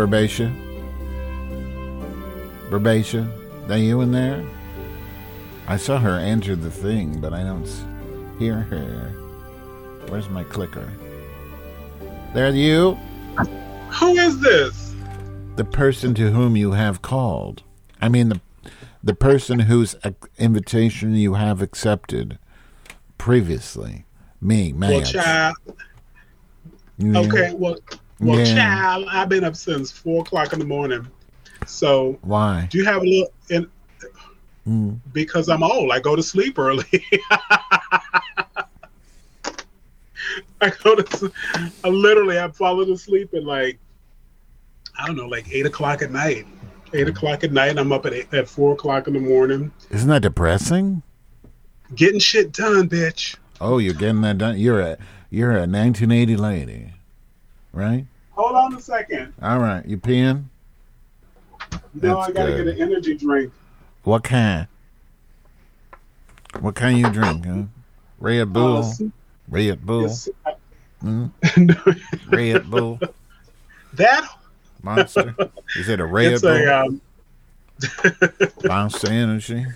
Burbatia? Burbatia? That you in there? I saw her enter the thing, but I don't hear her. Where's my clicker? There you. Who is this? The person to whom you have called. I mean the the person whose invitation you have accepted previously. Me, man. Well, child. Yeah. Okay, well, well, yeah. child, I've been up since four o'clock in the morning. So why? Do you have a little? Mm. Because I'm old. I go to sleep early. I go to. I literally I fallen asleep at like I don't know, like eight o'clock at night. Eight o'clock at night. I'm up at eight, at four o'clock in the morning. Isn't that depressing? Getting shit done, bitch. Oh, you're getting that done. You're a you're a 1980 lady, right? Hold on a second. All right, you peeing? No, That's I gotta good. get an energy drink. What kind? What kind you drink? Huh? Red Bull. Uh, Red Bull. Mm? Red Bull. That monster. Is it a Red it's Bull? A, um... Monster Energy.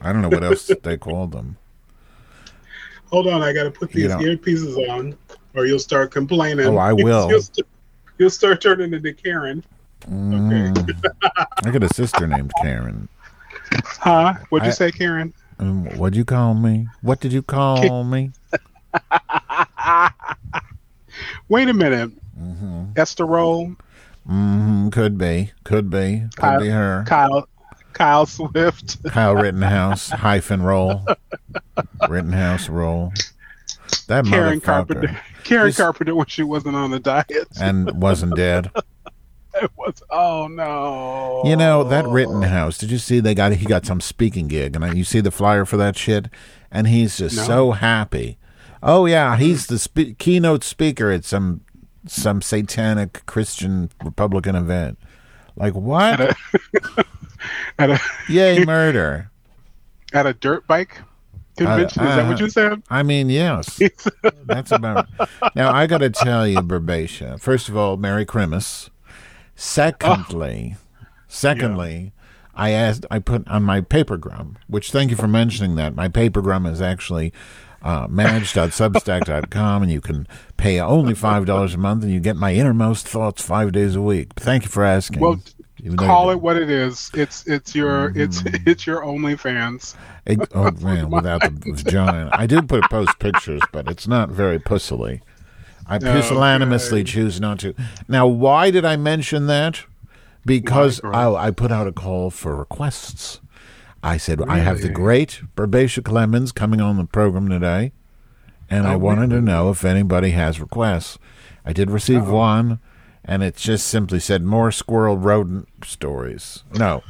I don't know what else they call them. Hold on, I got to put these earpieces on, or you'll start complaining. Oh, I will. You'll, st- you'll start turning into Karen. Mm. Okay. I got a sister named Karen. Huh? What'd you I, say, Karen? Um, what'd you call me? What did you call me? Wait a minute. Mm-hmm. Esther Rolle. Mm-hmm. Could be. Could be. Could Kyle, be her. Kyle. Kyle Swift. Kyle Rittenhouse hyphen roll. Rittenhouse roll. That Karen Carpenter. Karen this, Carpenter when she wasn't on the diet and wasn't dead. it was. Oh no. You know that Rittenhouse. Did you see they got he got some speaking gig and you see the flyer for that shit, and he's just no. so happy. Oh yeah, he's the spe- keynote speaker at some some satanic Christian Republican event. Like what? At a, at a Yay, murder! At a dirt bike convention. Uh, uh, Is that what you said? I mean, yes. That's about. Now I got to tell you, Burbatia. First of all, Merry Christmas. Secondly, oh. secondly, yeah. I asked. I put on my papergram, which thank you for mentioning that. My papergram is actually uh, manage.substack.com, and you can pay only five dollars a month, and you get my innermost thoughts five days a week. Thank you for asking. Well, call it what it is. It's it's your mm-hmm. it's it's your OnlyFans. It, oh man, without the vagina, I did put post pictures, but it's not very pussily. I pusillanimously okay. choose not to. Now, why did I mention that? Because I, I put out a call for requests. I said, really? I have the great Burbatia Clemens coming on the program today, and oh, I wanted really? to know if anybody has requests. I did receive Uh-oh. one, and it just simply said more squirrel rodent stories. No,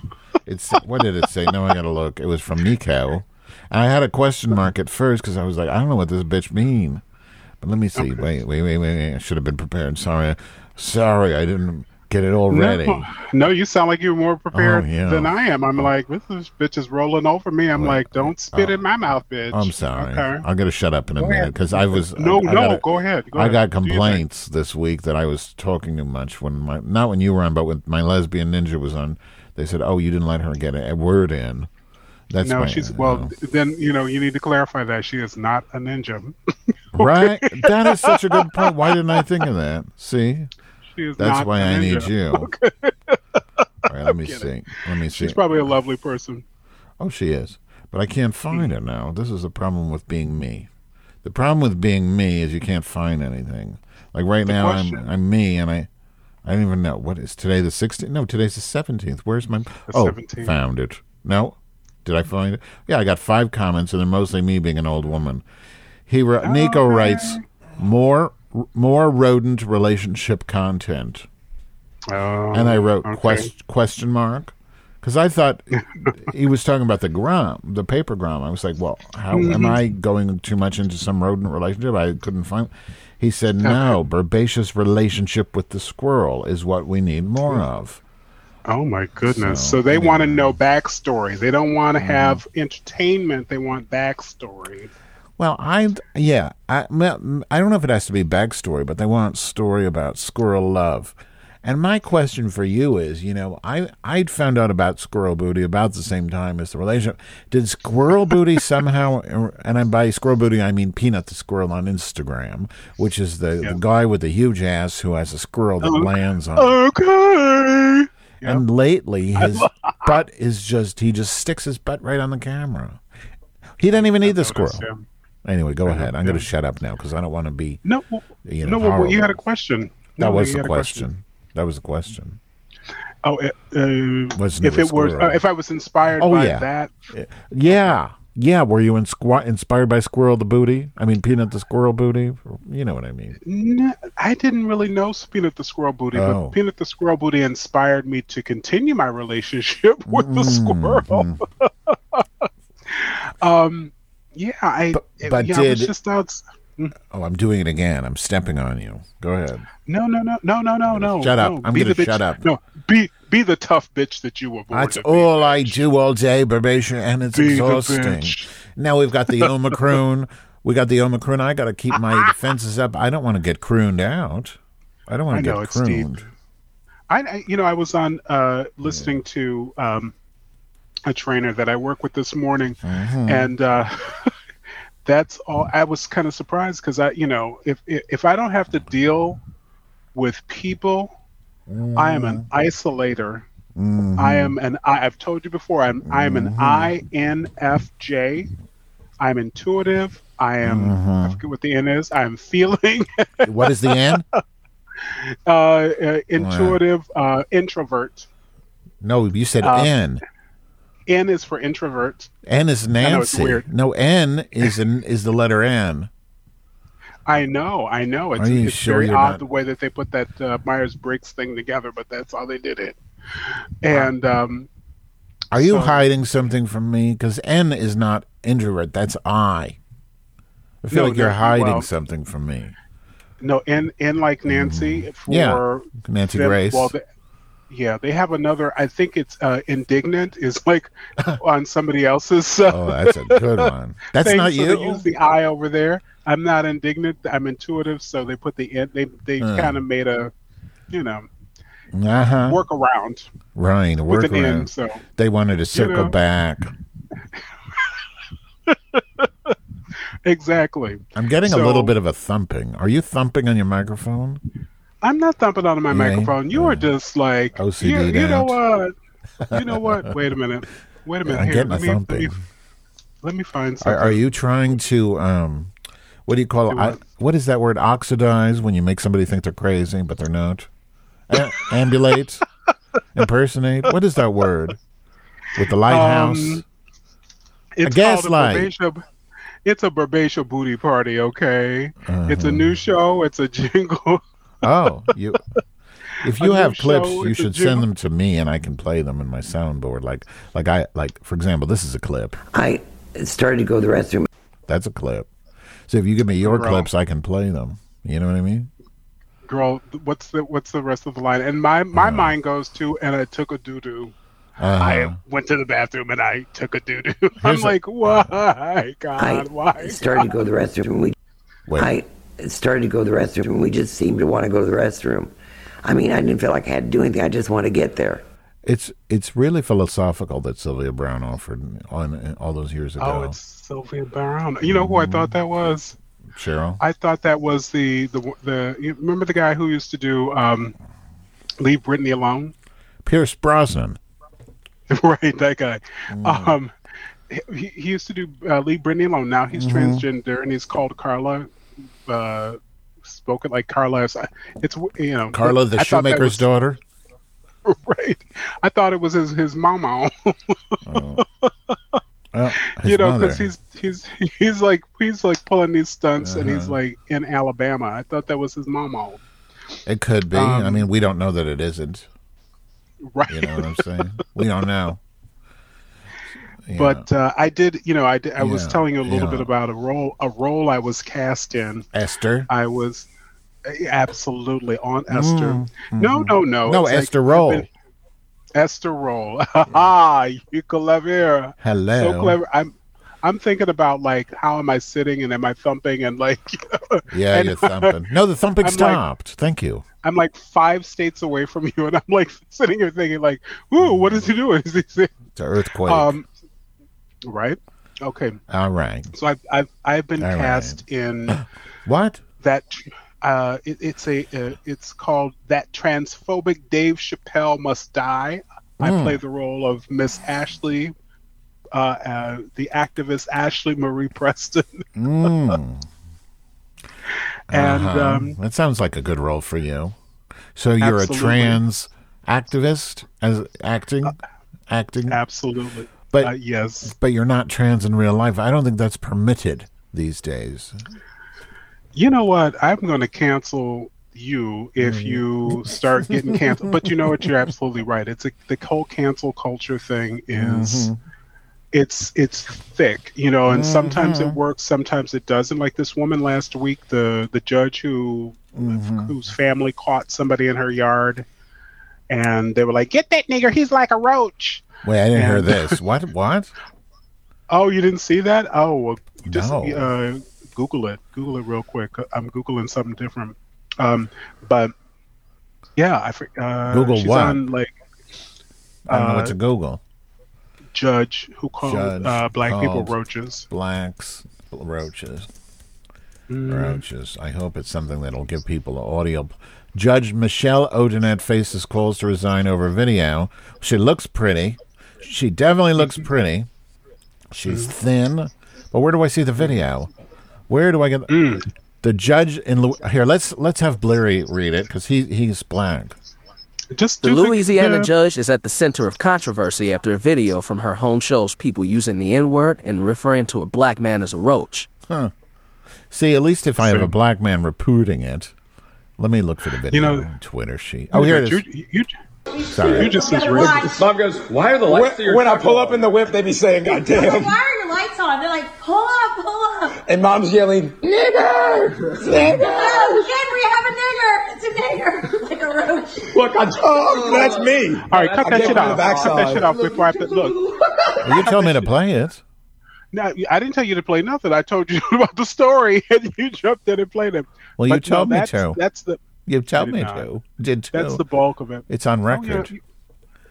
it's what did it say? No, I got to look. It was from Nico. And I had a question mark at first because I was like, I don't know what this bitch mean. But let me see. Wait, wait, wait, wait. I should have been prepared. Sorry, sorry, I didn't get it all ready. No, no you sound like you're more prepared oh, yeah. than I am. I'm like, this bitch is rolling over me. I'm like, don't spit oh, in my mouth, bitch. I'm sorry. Okay. I'm gonna shut up in a go minute because I was. No, I, I no, go ahead. Go I ahead. got complaints this week that I was talking too much when my not when you were on, but when my lesbian ninja was on. They said, "Oh, you didn't let her get a word in." That's no, my, she's well. Know. Then you know you need to clarify that she is not a ninja. right? That is such a good point. Why didn't I think of that? See, that's why I need you. Okay. All right, let me see. Let me see. She's probably a lovely person. Oh, she is. But I can't find her now. This is the problem with being me. The problem with being me is you can't find anything. Like right now, I'm I'm me, and I I don't even know what is today. The 16th? No, today's the 17th. Where's my? The oh, 17th. found it. No, did I find it? Yeah, I got five comments, and they're mostly me being an old woman. He oh, Nico writes more more rodent relationship content. Oh, and I wrote okay. quest, question mark because I thought he was talking about the gram, the paper gram. I was like, well, how mm-hmm. am I going too much into some rodent relationship? I couldn't find. He said, no, Burbatia's relationship with the squirrel is what we need more of. Oh my goodness! So, so they want to know backstory. They don't want to mm-hmm. have entertainment. They want backstory. Well, I yeah, I I don't know if it has to be backstory, but they want story about squirrel love, And my question for you is, you know, I I'd found out about Squirrel Booty about the same time as the relationship. Did Squirrel Booty somehow, and I'm by Squirrel Booty I mean Peanut the Squirrel on Instagram, which is the, Yeah. the guy with the huge ass who has a squirrel that Okay. lands on. Okay. And lately, his butt is just, he just sticks his butt right on the camera. He doesn't even need the squirrel. Yeah. Anyway, go ahead. I'm going to shut up now because I don't want to be. No, You know, no. You had a question. That No, was the a question. That was the question. Oh, uh, if it were, uh, if I was inspired Oh, by yeah. that, Yeah. Yeah. Were you in squ- inspired by Squirrel the Booty? I mean, Peanut the Squirrel Booty? You know what I mean. I didn't really know Peanut the Squirrel Booty, Oh. but Peanut the Squirrel Booty inspired me to continue my relationship with the Mm-hmm. squirrel. um, yeah, I. But- but yeah, did- just out. Oh, I'm doing it again. I'm stepping on you. Go ahead. No, no, no, no, no, no, no. Shut up. no. I'm Be gonna shut up. No, be be the tough bitch that you were born That's to be, all I bitch. do all day, Barbation, and it's Be exhausting. Now we've got the Omicron. we got the Omicron. I got to keep my defenses up. I don't want to get crooned out. I don't want to get crooned. I, I you know, I was on uh, listening to um, a trainer that I work with this morning, Mm-hmm. and uh, that's all. I was kind of surprised because I, you know, if, if I don't have to deal with people, I am an Mm-hmm. isolator. I am an. I, I've told you before. I'm I am Mm-hmm. an INFJ. I'm intuitive. I am. Mm-hmm. I forget what the N is. I'm feeling. What is the N? uh, uh, intuitive. Uh, introvert. No, you said Uh, N. N is for introvert. N is Nancy. weird. No, N is an, is the letter N. I know, I know. It's, it's sure very odd not- the way that they put that uh, Myers Briggs thing together, but that's how they did it. And um, Are you So- hiding something from me? Because N is not introvert. That's I. I feel No, like you're no, hiding well- something from me. no, N N like Nancy for Mm. Yeah, Nancy them- Grace. Well, they, yeah, they have another. I think it's uh, indignant is like on somebody else's. Oh, that's a good one. That's thing, not so you. They use the I over there. I'm not indignant. I'm intuitive, so they put the N. They they Uh. kind of made a, you know, Uh huh. work around Right. with Work around. So They wanted to circle know. back. exactly. I'm getting a little bit of a thumping. Are you thumping on your microphone? I'm not thumping on my You microphone. You are just like OCD You, you know what? You know what? Wait a minute. Wait a minute. I'm Here, a let me, let me let me find Are, something. are you trying to um, what do you call it? Do I, what? is that word? Oxidize when you make somebody think they're crazy but they're not. A- ambulate, impersonate. What is that word? With the lighthouse. Um, it's a gaslight. It's a Barbacia booty party. Okay, it's a Uh-huh. new show. It's a jingle. Oh, you. If you have clips, you should send them to me, and I can play them in my soundboard. Like, like I like, for example, this is a clip. I started to go to the restroom. That's a clip. So if you give me your Bro. clips, I can play them. You know what I mean? Girl, what's the what's the rest of the line? And my my mind goes to and I took a doo doo. Uh, I went to the bathroom and I took a doo doo. I'm Here's a- like, why, God, why? I why? started to go to the restroom. We, wait. I started to go to the restroom. We just seemed to want to go to the restroom. I mean, I didn't feel like I had to do anything. I just want to get there. It's it's really philosophical that Sylvia Browne offered on all those years ago. Oh, it's Sylvia Browne. You know who I thought that was? Cheryl. I thought that was the the the. You remember the guy who used to do um, "Leave Britney Alone"? Pierce Brosnan. right, that guy. Um, he, he used to do uh, "Leave Britney Alone." Now he's transgender and he's called Carla. Uh, spoken like Carla. It's, you know Carla, the I shoemaker's was- daughter. Right. I thought it was his his mama. Well, his you know, because he's he's he's like he's like pulling these stunts and he's Uh-huh. like in Alabama. I thought that was his mama. It could be. I um, mean, we don't know that it isn't. Right. You know what I'm saying? we don't know. Yeah. But uh, I did, you know, I did, I was telling you a little yeah. bit about a role a role I was cast in. Esther. I was uh, absolutely on Esther. No, no, no. Mm, No, It's Esther Roll. been- Esther Roll. Ha ha! You clever. Hello. So clever. I'm I'm thinking about like how am I sitting and am I thumping and like Yeah, and you're thumping. No, the thumping I'm like- stopped. Thank you. I'm like five states away from you and I'm like sitting here thinking like, ooh, what is he doing? Is he It's an earthquake. um right? Okay. All right. So I've I've I've been All right. cast in What? that uh it, it's a uh, it's called that transphobic Dave Chappelle must die. I Hmm. play the role of Miss Ashley uh, uh the activist Ashley Marie Preston. Mm. And Uh-huh. um that sounds like a good role for you. So you're Absolutely. a trans activist as acting, acting, absolutely. But uh, yes. but you're not trans in real life. I don't think that's permitted these days. You know what? I'm going to cancel you if Mm. you start getting canceled. but you know what? You're absolutely right. It's a, the whole cancel culture thing is Mm-hmm. it's it's thick, you know, and sometimes Mm-hmm. it works, sometimes it doesn't. Like this woman last week, the the judge who Mm-hmm. whose family caught somebody in her yard, and they were like, "Get that nigger! He's like a roach." Wait, I didn't hear this. What? What? Oh, you didn't see that? Oh, well, just No. uh, Google it. Google it real quick. I'm googling something different. Um, but yeah, I uh, Google she's what? on like I don't know Uh, what to Google. judge who called Judge uh, black people roaches. Blacks, roaches, Mm. roaches. I hope it's something that'll give people the audio. Judge Michelle Odinet faces calls to resign over video. She looks pretty. She definitely looks pretty. She's thin. But where do I see the video? Where do I get the judge in Lu- here? Let's let's have Bleary read it because he he's black. Just The do think- Louisiana yeah. judge is at the center of controversy after a video from her home shows people using the N word and referring to a black man as a roach. See, at least if I have a black man reputing it, let me look for the video. know- on Twitter sheet. Oh, here it is. You, you, Sorry. you just as rude. Mom goes, why are the lights When, when I pull up in the whip, they be saying, God damn. Why are your lights on? They're like, pull up, pull up. And mom's yelling, nigger! Nigger! Oh, no, Henry, have a nigger. It's a nigger. like a roach. Look, I, oh, that's me. All right, cut I that shit off. Cut that shit off before I put look. Well, you told me to play it. No, I didn't tell you to play nothing. I told you about the story, and you jumped in and played it. Well, you But no, told me that's, to. That's the You told me not. to. Did too. that's the bulk of it. It's on Oh, yeah, record.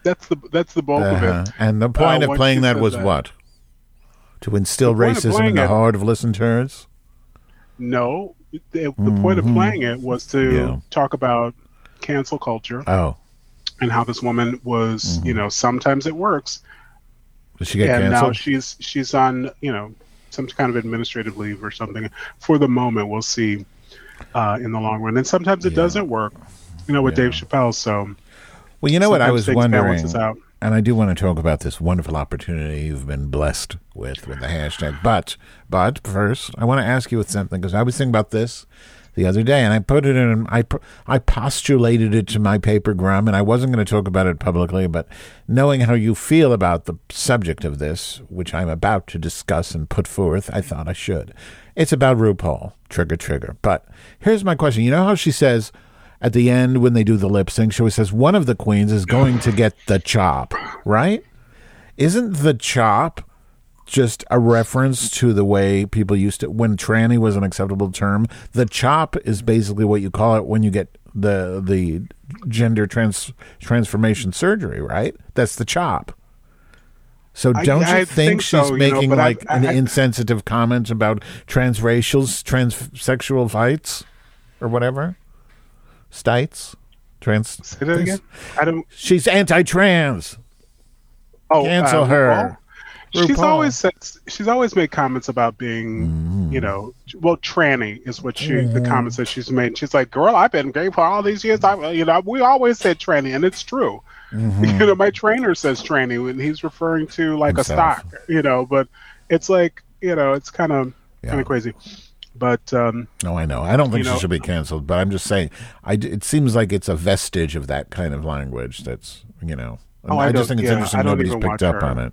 That's the that's the bulk of Uh-huh. it. And the point Uh, of playing that was that. what? To instill of racism in the it- heart of listeners. No, the, the point of playing it was to Mm-hmm. Yeah. talk about cancel culture Oh, and how this woman was. Mm-hmm. You know, sometimes it works, did she get and now she's she's on you know some kind of administrative leave or something. For the moment, we'll see uh, in the long run. And sometimes it Yeah. doesn't work. You know, with Yeah. Dave Chappelle. So well, you know what I was wondering, and I do want to talk about this wonderful opportunity you've been blessed with with the hashtag. But, but first, I want to ask you with something because I was thinking about this the other day, and I put it in. I I postulated it to my paper grum, and I wasn't going to talk about it publicly, but knowing how you feel about the subject of this, which I'm about to discuss and put forth, I thought I should. It's about RuPaul, trigger, trigger. But here's my question: You know how she says at the end when they do the lip sync, she always says one of the queens is going to get the chop, right? Isn't the chop just a reference to the way people used to when tranny was an acceptable term? The chop is basically what you call it when you get the the gender trans transformation surgery, right? That's the chop. So don't I you think, think she's so, you know, making but I- like an I- insensitive comment about transracials, transsexual fights, or whatever? Stites? Trans Say that again. I don't. She's anti-trans. Oh, Cancel uh, her. RuPaul? She's always said, she's always made comments about being, Mm-hmm. you know, well, tranny is what she the comments that she's made. She's like, "Girl, I've been gay for all these years. I, you know, we always said tranny, and it's true. Mm-hmm. You know, my trainer says tranny, and he's referring to like Himself. a stock. You know, but it's like, you know, it's kind of Yeah. kind of crazy. But um, No, I know. I don't think she know- should be canceled, but I'm just saying. I, it seems like it's a vestige of that kind of language. That's you know. Oh, I I just don't- think it's yeah, interesting I don't nobody's even picked watch up her. on it.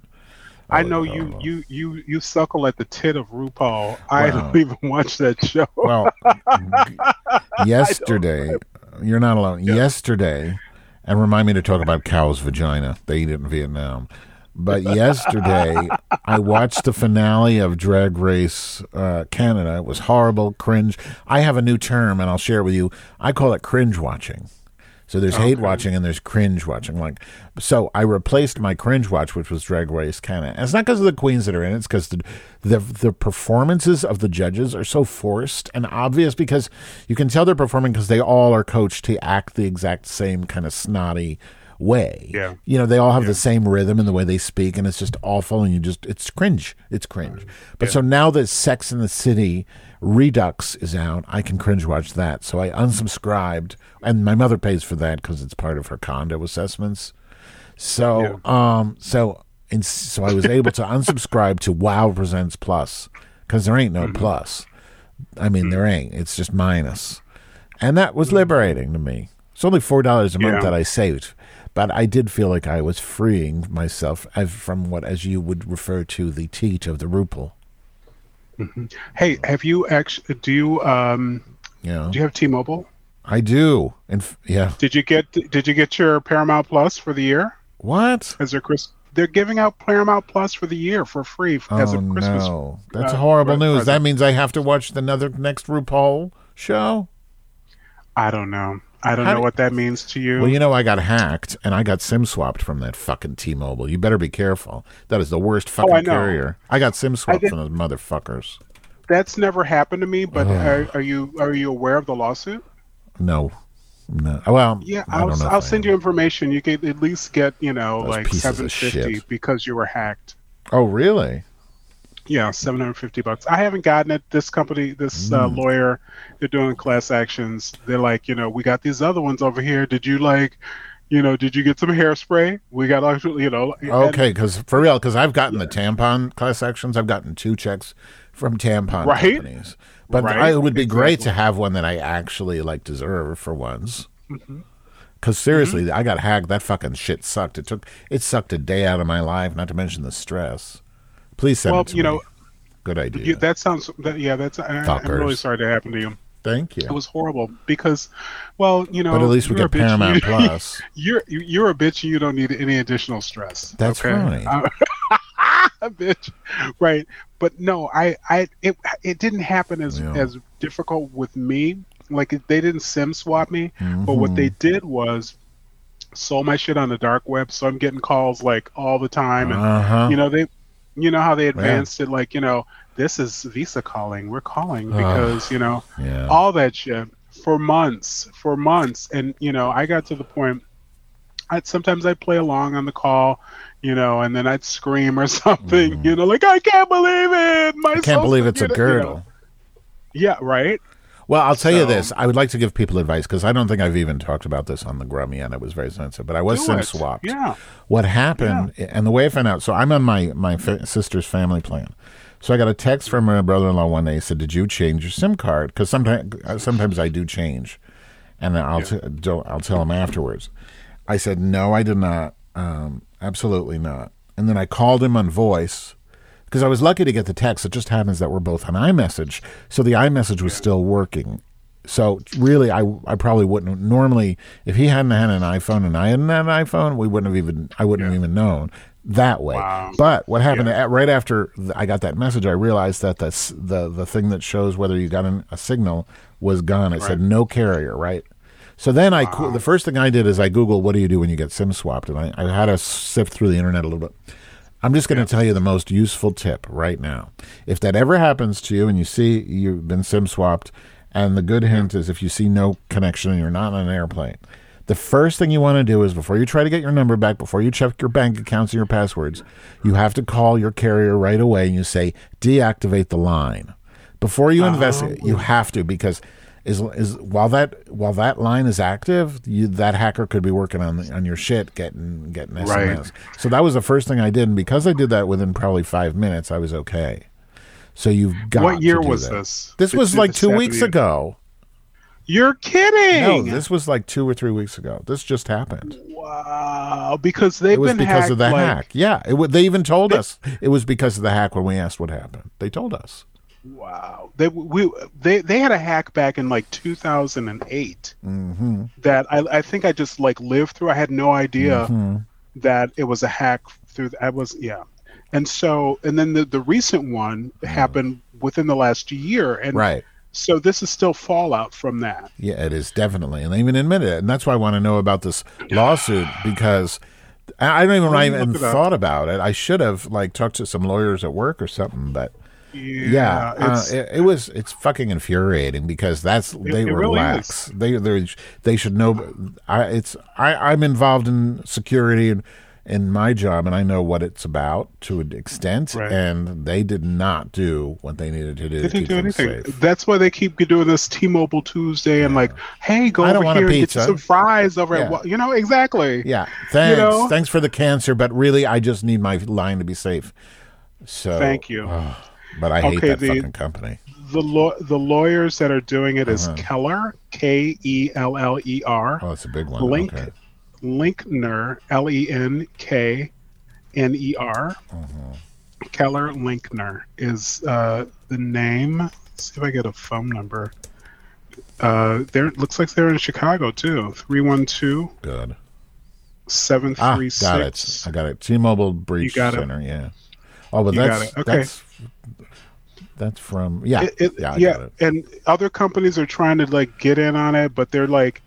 I know you, no. you, you, you suckle at the tit of RuPaul. I don't even watch that show. Well, yesterday, you're not alone. Yesterday, and remind me to talk about cow's vagina. They eat it in Vietnam. But yesterday, I watched the finale of Drag Race uh, Canada. It was horrible, cringe. I have a new term, and I'll share it with you. I call it cringe watching. So there's hate watching and there's cringe watching. Like, so I replaced my cringe watch, which was Drag Race Canada. And it's not because of the queens that are in it; it's because the, the the performances of the judges are so forced and obvious because you can tell they're performing because they all are coached to act the exact same kind of snotty way. Yeah. You know, they all have the same rhythm and the way they speak, and it's just awful. And you just, it's cringe. It's cringe. But so now that Sex in the City Redux is out, I can cringe watch that. So I unsubscribed, and my mother pays for that because it's part of her condo assessments. So, um, so, and so I was able to unsubscribe to Wow Presents Plus because there ain't no mm-hmm. plus. I mean, there mm. ain't. It's just minus, and that was mm. liberating to me. It's only four dollars a month Yeah. that I saved, but I did feel like I was freeing myself from what, as you would refer to, the teat of the RuPaul. Hey, have you actually? Do you um? Know, Do you have T-Mobile? I do. And f- yeah, Did you get Did you get your Paramount Plus for the year? what? As their Chris, they're giving out Paramount Plus for the year for free as Oh a Christmas. no, that's uh, horrible news. That means I have to watch another next RuPaul show. I don't know. I don't How know do- what that means to you. Well, you know, I got hacked and I got SIM swapped from that fucking T-Mobile. You better be careful. That is the worst fucking Oh, I carrier. I got SIM swapped from those motherfuckers. That's never happened to me. But are, are you Are you aware of the lawsuit? No, no. Well, Yeah, I'll, know. I'll send you information. You can at least get you know Those like seven fifty because you were hacked. Oh, really? Yeah, seven hundred fifty bucks. I haven't gotten it. This company, this uh, Hmm. lawyer, they're doing class actions. They're like, you know, we got these other ones over here. Did you like, you know, did you get some hairspray? We got actually, you know. Okay, because for real, because I've gotten the tampon class actions. I've gotten two checks from tampon Right? companies. But Right, it would be great exactly. to have one that I actually like deserve for once. Mm-hmm. Because seriously, I got hacked. That fucking shit sucked. It took it sucked a day out of my life. Not to mention the stress. Please send Well, it to you me. know, Good idea. that sounds. That, yeah, that's. I, I'm really sorry to happen to you. Thank you. It was horrible because, well, you know. but at least we you're get Paramount you- Plus. You're you're a bitch. and You don't need any additional stress. That's okay? right. a bitch, right? But no, I, I, it, it didn't happen as Yeah. as difficult with me. Like they didn't sim swap me, but Mm-hmm. what they did was sold my shit on the dark web. So I'm getting calls like all the time, and Uh-huh. you know they, you know how they advanced it, like you know this is Visa calling. We're calling because you know Yeah. all that shit for months, for months, and you know I got to the point. I'd sometimes I'd play along on the call, you know, and then I'd scream or something, mm-hmm. you know, like I can't believe it. My. I can't believe it's a you know. girdle. Yeah, right. Well, I'll tell you this. I would like to give people advice because I don't think I've even talked about this on the Grummy and it was very sensitive. But I was SIM swapped. Yeah. What happened, and the way I found out, so I'm on my, my fa- sister's family plan. So I got a text from my brother in law one day. He said, Did you change your SIM card? Because sometimes, sometimes I do change. And I'll, t- don't, I'll tell him afterwards. I said, No, I did not. Um, absolutely not. And then I called him on voice because I was lucky to get the text. It just happens that we're both on iMessage, so the iMessage was still working. So really, I I probably wouldn't normally if he hadn't had an iPhone and I hadn't had an iPhone, we wouldn't have even I wouldn't have even known that way. Wow. But what happened at, right after I got that message, I realized that the the the thing that shows whether you got an, a signal was gone. It said no carrier, right? So then I cou- the first thing I did is I Googled what do you do when you get SIM swapped, and I, I had to sift through the internet a little bit. I'm just going to tell you the most useful tip right now. If that ever happens to you and you see you've been SIM swapped, and the good hint is if you see no connection and you're not on an airplane, the first thing you want to do is before you try to get your number back, before you check your bank accounts and your passwords, you have to call your carrier right away and you say deactivate the line. Before you oh, investigate, you have to because is is while that while that line is active, you, that hacker could be working on the, on your shit, getting getting SMS. Right. So that was the first thing I did, and because I did that within probably five minutes, I was okay. So you've got. What year was that. this? This was like two weeks you? ago. You're kidding. No, this was like two or three weeks ago. This just happened. wow, because they've It was been because hacked, of the like, hack. Yeah, it, they even told us it was because of the hack when we asked what happened. They told us. Wow, they we they they had a hack back in like 2008 Mm-hmm. that I I think I just like lived through. I had no idea that it was a hack through. I was yeah, and so and then the the recent one happened within the last year, and Right. so this is still fallout from that. Yeah, it is definitely, and they even admitted it, and that's why I want to know about this lawsuit because I don't even I even look it up. thought about it. I should have like talked to some lawyers at work or something, but yeah, uh, it's, it, it was it's fucking infuriating because that's they it were really lax. They they they should know. I it's I I'm involved in security and in my job, and I know what it's about to an extent, Right. and they did not do what they needed to do They to didn't do anything. safe. That's why they keep doing this T-Mobile Tuesday and like, hey, go over here and get you some fries over Yeah. at you know exactly. Yeah, thanks. know? Thanks for the cancer, but really, I just need my line to be safe. So Thank you. oh, but I hate Okay, that the- fucking company. The law, the lawyers that are doing it is Uh-huh. Keller, K E L L E R, Oh, it's a big one. Link, Okay. Lenkner, L E N K N E R. Uh-huh. Keller Lenkner is uh, the name. Let's see if I get a phone number. Uh, there looks like they're in Chicago too. 312 Good. 736. Ah, got it. I got it. T-Mobile Breach got it. Center. Yeah. Oh, but You that's. Okay. that's that's from yeah It- it- yeah yeah, and other companies are trying to like get in on it, but they're like,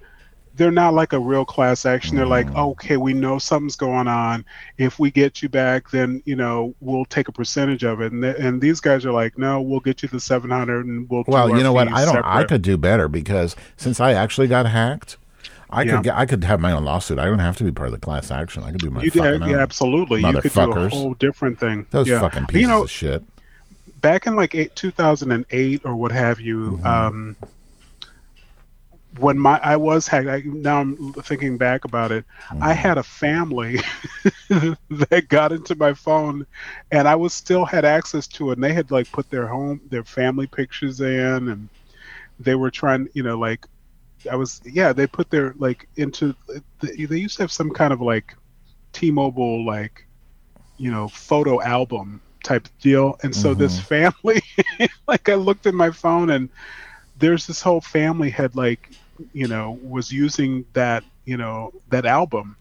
they're not like a real class action. They're like, Mm. okay, we know something's going on. If we get you back, then you know we'll take a percentage of it. And th- and these guys are like, no, we'll get you the seven hundred, and we'll. Well, you know what? I don't. I could do better because since I actually got hacked, I Yeah. could get. I could have my own lawsuit. I don't have to be part of the class action. I could do my You did, own. yeah, absolutely. You could do a whole different thing. Those yeah. fucking pieces You know, of shit. Back in like eight, 2008 or what have you, Mm-hmm. um, when my I was hacked. I, now I'm thinking back about it. Mm-hmm. I had a family that got into my phone, and I was still had access to it. And they had like put their home, their family pictures in, and they were trying, you know, like I was, yeah, they put their like into. They used to have some kind of like T-Mobile like, you know, photo album type deal. And so this family, like I looked at my phone and there's this whole family had like, you know, was using that, you know, that album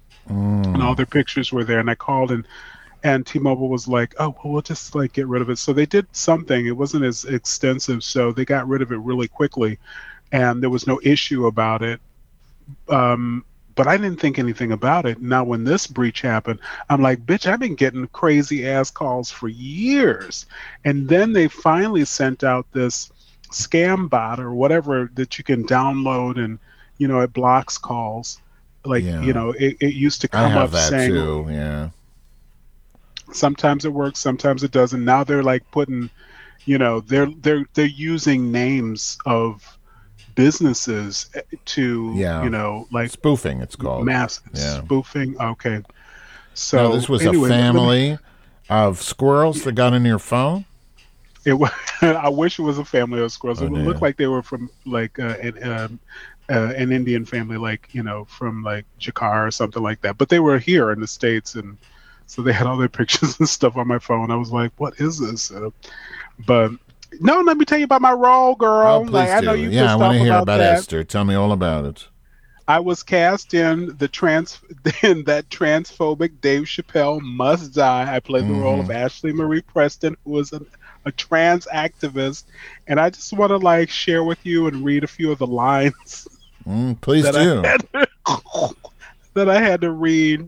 and all their pictures were there. And I called and, and T-Mobile was like, oh, well, we'll just like get rid of it. So they did something. It wasn't as extensive. So they got rid of it really quickly and there was no issue about it. Um, but I didn't think anything about it. Now, when this breach happened, I'm like, bitch, I've been getting crazy ass calls for years. And then they finally sent out this scam bot or whatever that you can download and, you know, it blocks calls. Like, Yeah. you know, it, it used to come up saying, too. Yeah. sometimes it works sometimes it doesn't now they're like putting you know they're they're they're using names of businesses eh, to Yeah. you know like Spoofing, it's called. mass Yeah. spoofing okay so no, this was anyway, a let me- family of squirrels that got into your phone. it was, i wish it was a family of squirrels Oh, it would look like they were from like uh, an, um, uh, an indian family like you know from like jakar or something like that but they were here in the states and so they had all their pictures and stuff on my phone i was like what is this uh, but no let me tell you about my role girl Oh, please like i do. know you yeah, I want to hear about about. Esther. Tell me all about it. I was cast in the trans in that transphobic Dave Chappelle Must Die. I played the role of Mm-hmm. Ashley Marie Preston, who was a, a trans activist, and I just want to like share with you and read a few of the lines Mm, please that do. I had that I had to read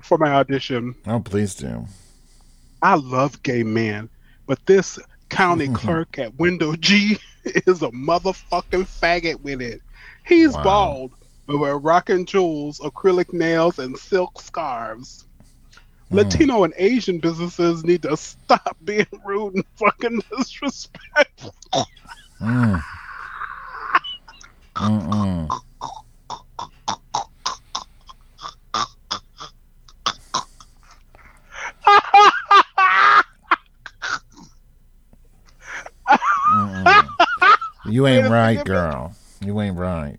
for my audition. Oh, please do. I love gay men, but this county clerk at Window G is a motherfucking faggot with it. He's Wow. bald, but we're rocking jewels, acrylic nails, and silk scarves. Latino and Asian businesses need to stop being rude and fucking disrespectful. Mm. You ain't right, girl. You ain't right.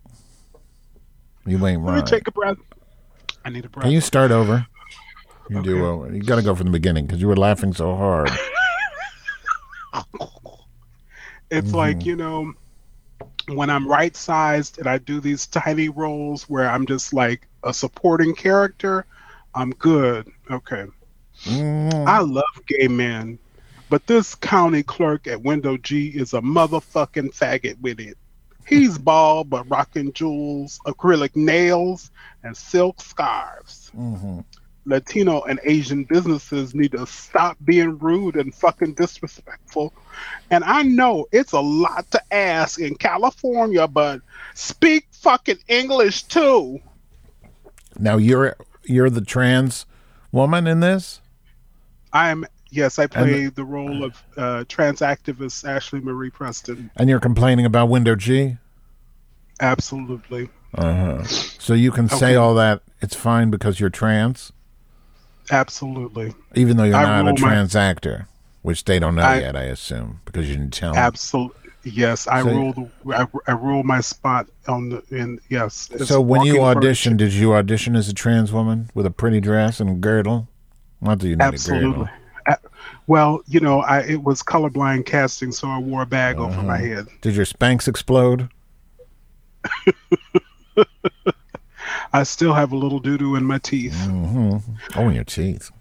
You ain't right. Let me take a breath. I need a breath. Can you start over? You do over. You got to go from the beginning because you were laughing so hard. It's like, you know, when I'm right sized and I do these tiny roles where I'm just like a supporting character, I'm good. Okay. Mm. I love gay men, but this county clerk at Window G is a motherfucking faggot with it. He's bald but rocking jewels, acrylic nails, and silk scarves. Mm-hmm. Latino and Asian businesses need to stop being rude and fucking disrespectful. And I know it's a lot to ask in California, but speak fucking English too. Now you're you're the trans woman in this. I'm yes, I play the role of uh, trans activist Ashley Marie Preston. And you're complaining about Window G? Absolutely, Uh-huh. So you can say all that it's fine because you're trans, absolutely, even though you're I not a rule my- trans actor, which they don't know I- yet, I assume, because you didn't tell them. absolutely. Yes, I So- rule the I, I rule my spot on the in yes. So when you auditioned, did you audition as a trans woman with a pretty dress and a girdle? Not that you need Absolutely. a girdle. Well, you know, I it was colorblind casting, so I wore a bag over my head. Did your Spanx explode? I still have a little doo doo in my teeth. hmm Oh, in your teeth.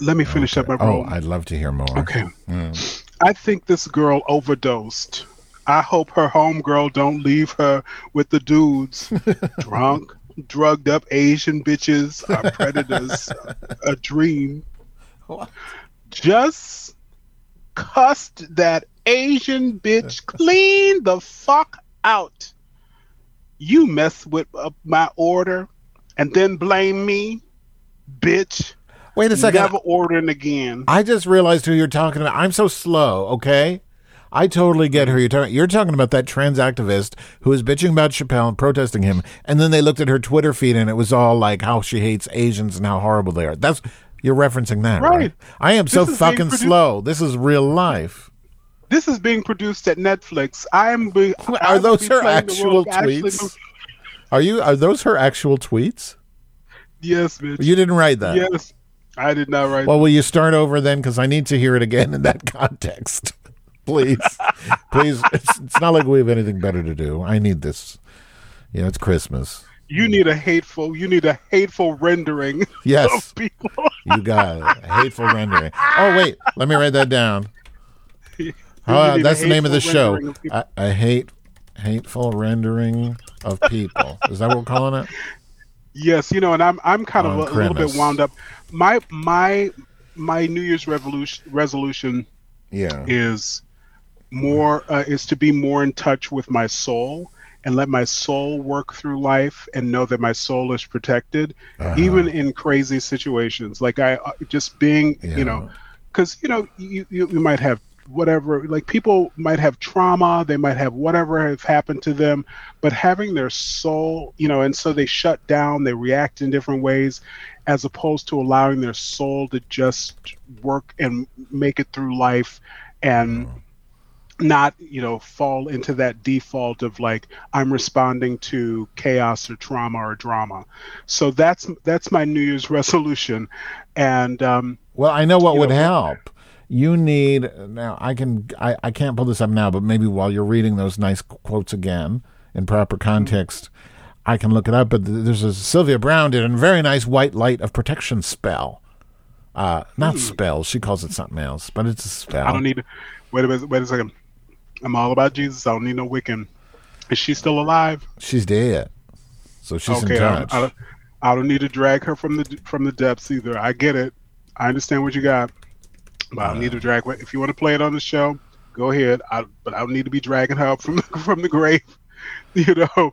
Let me finish up my Role. Oh. I'd love to hear more. Okay. I think this girl overdosed. I hope her homegirl don't leave her with the dudes. Drunk, drugged up Asian bitches are predators. a dream. Just cussed that Asian bitch clean the fuck out. You mess with uh, my order and then blame me, bitch. Wait a second. Never ordering again. I just realized who you're talking about. I'm so slow, okay? I totally get who you're talking. You're talking about that trans activist who was bitching about Chappelle and protesting him, and then they looked at her Twitter feed and it was all like how she hates Asians and how horrible they are. That's you're referencing that, right? Right. I am so This is being fucking produced- slow. This is real life. This is being produced at Netflix. I am. Be, Are those her actual role of Ashley tweets? Mo- Are you? Are those her actual tweets? Yes, bitch. You didn't write that. Yes, I did not write. Well, will you start over then? Because I need to hear it again in that context. Please, please. It's, it's not like we have anything better to do. I need this. You know, it's Christmas. You need a hateful. You need a hateful rendering Yes. of people. You got it. A hateful rendering. Oh wait, let me write that down. A that's the name of the show. of. I, I hate hateful rendering of people. Is that what we're calling it? Yes, you know, and I'm I'm kind of a, a little bit wound up. My my my New Year's revolution resolution Yeah. is more uh, is to be more in touch with my soul and let my soul work through life and know that my soul is protected Uh-huh. even in crazy situations like i uh, just being Yeah. you know because you know you, you you might have whatever like people might have trauma they might have whatever has happened to them but having their soul you know and so they shut down they react in different ways as opposed to allowing their soul to just work and make it through life and not you know fall into that default of like i'm responding to chaos or trauma or drama so that's that's my new year's resolution and um Well, I know what would know, help. You need now. I can. I, I can't pull this up now, but maybe while you're reading those nice quotes again in proper context, I can look it up. But there's a Sylvia Browne did a very nice white light of protection spell. Uh, not spell. She calls it something else, but it's a spell. Hmm. i don't need wait a minute wait a second i'm all about jesus i don't need no wiccan is she still alive She's dead, so she's okay in I, touch. I, don't- I don't need to drag her from the from the depths either i get it i understand what you got but i don't need to drag if you want to play it on the show go ahead I, but i don't need to be dragging her up from the, from the grave you know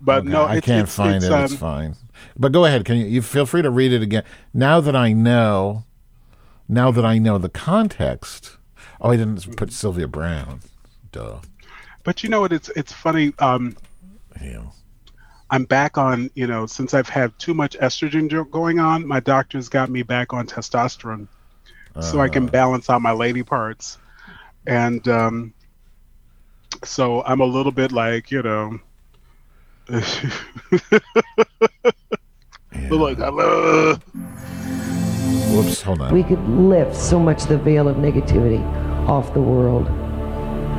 but Okay, no I it's, can't it's, find it's, it. um, it's fine. But go ahead. Can you? You feel free to read it again. Now that I know, now that I know the context. Oh, I didn't put Sylvia Browne. Duh. But you know what? It's it's funny. Um, Yeah. I'm back on. You know, since I've had too much estrogen going on, my doctor's got me back on testosterone, so I can balance out my lady parts, and um, so I'm a little bit like you know. Look, I love. Whoops. Hold on. We could lift so much the veil of negativity off the world.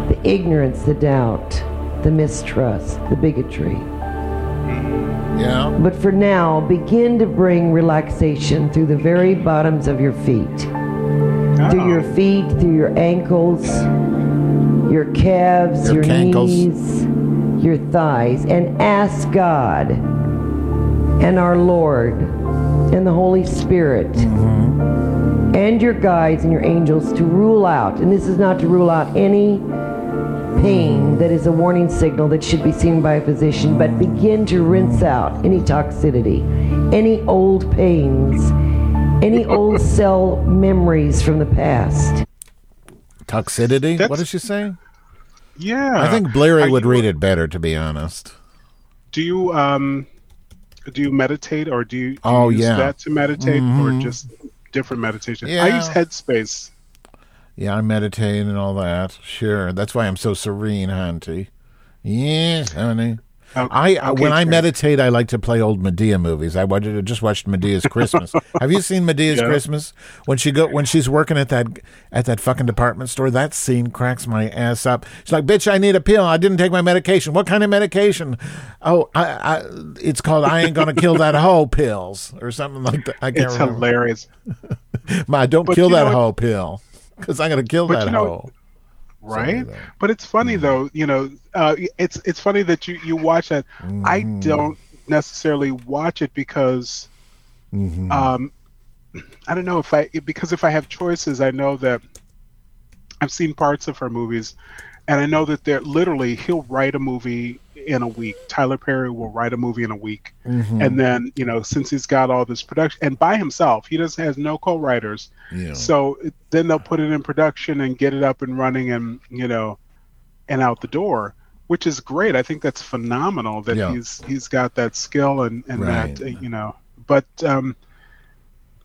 The ignorance, the doubt, the mistrust, the bigotry. Yeah. But for now, begin to bring relaxation through the very bottoms of your feet. Through oh. your feet, through your ankles, your calves, Your your, cankles. knees, your thighs, and ask God and our Lord and the Holy Spirit mm-hmm. and your guides and your angels to rule out, and this is not to rule out any pain that is a warning signal that should be seen by a physician, but begin to rinse out any toxicity, any old pains, any old cell memories from the past. Toxicity? That's- what did she say? Yeah. I think Blairy would you- read it better, to be honest. Do you um, do you meditate or do you, do Oh, you use yeah. Mm-hmm. that to meditate or just different meditation? I use Headspace. Yeah, I meditate and all that. Sure. That's why I'm so serene, Hunty. Yeah, honey. Okay, I I- okay, when I meditate, I like to play old Madea movies. I watched, just watched Madea's Christmas. Have you seen Madea's Yeah. Christmas? When she go when she's working at that at that fucking department store, that scene cracks my ass up. She's like, "Bitch, I need a pill. I didn't take my medication. What kind of medication? Oh, I, I it's called I ain't gonna kill that hoe pills or something like that. I can't It's remember. hilarious. my don't But kill that hoe pill because I'm gonna kill But that you know- hoe. right? though. But it's funny though, you know, uh, it's it's funny that you you watch that. I don't necessarily watch it because, um, I don't know if I because if I have choices, I know that I've seen parts of her movies, and I know that they're literally he'll write a movie in a week. Tyler Perry will write a movie in a week, and then you know since he's got all this production and by himself, he doesn't has no co-writers. Yeah. So then they'll put it in production and get it up and running and you know, and out the door, which is great. I think that's phenomenal that Yeah. he's he's got that skill and and Right. that uh, you know. But um,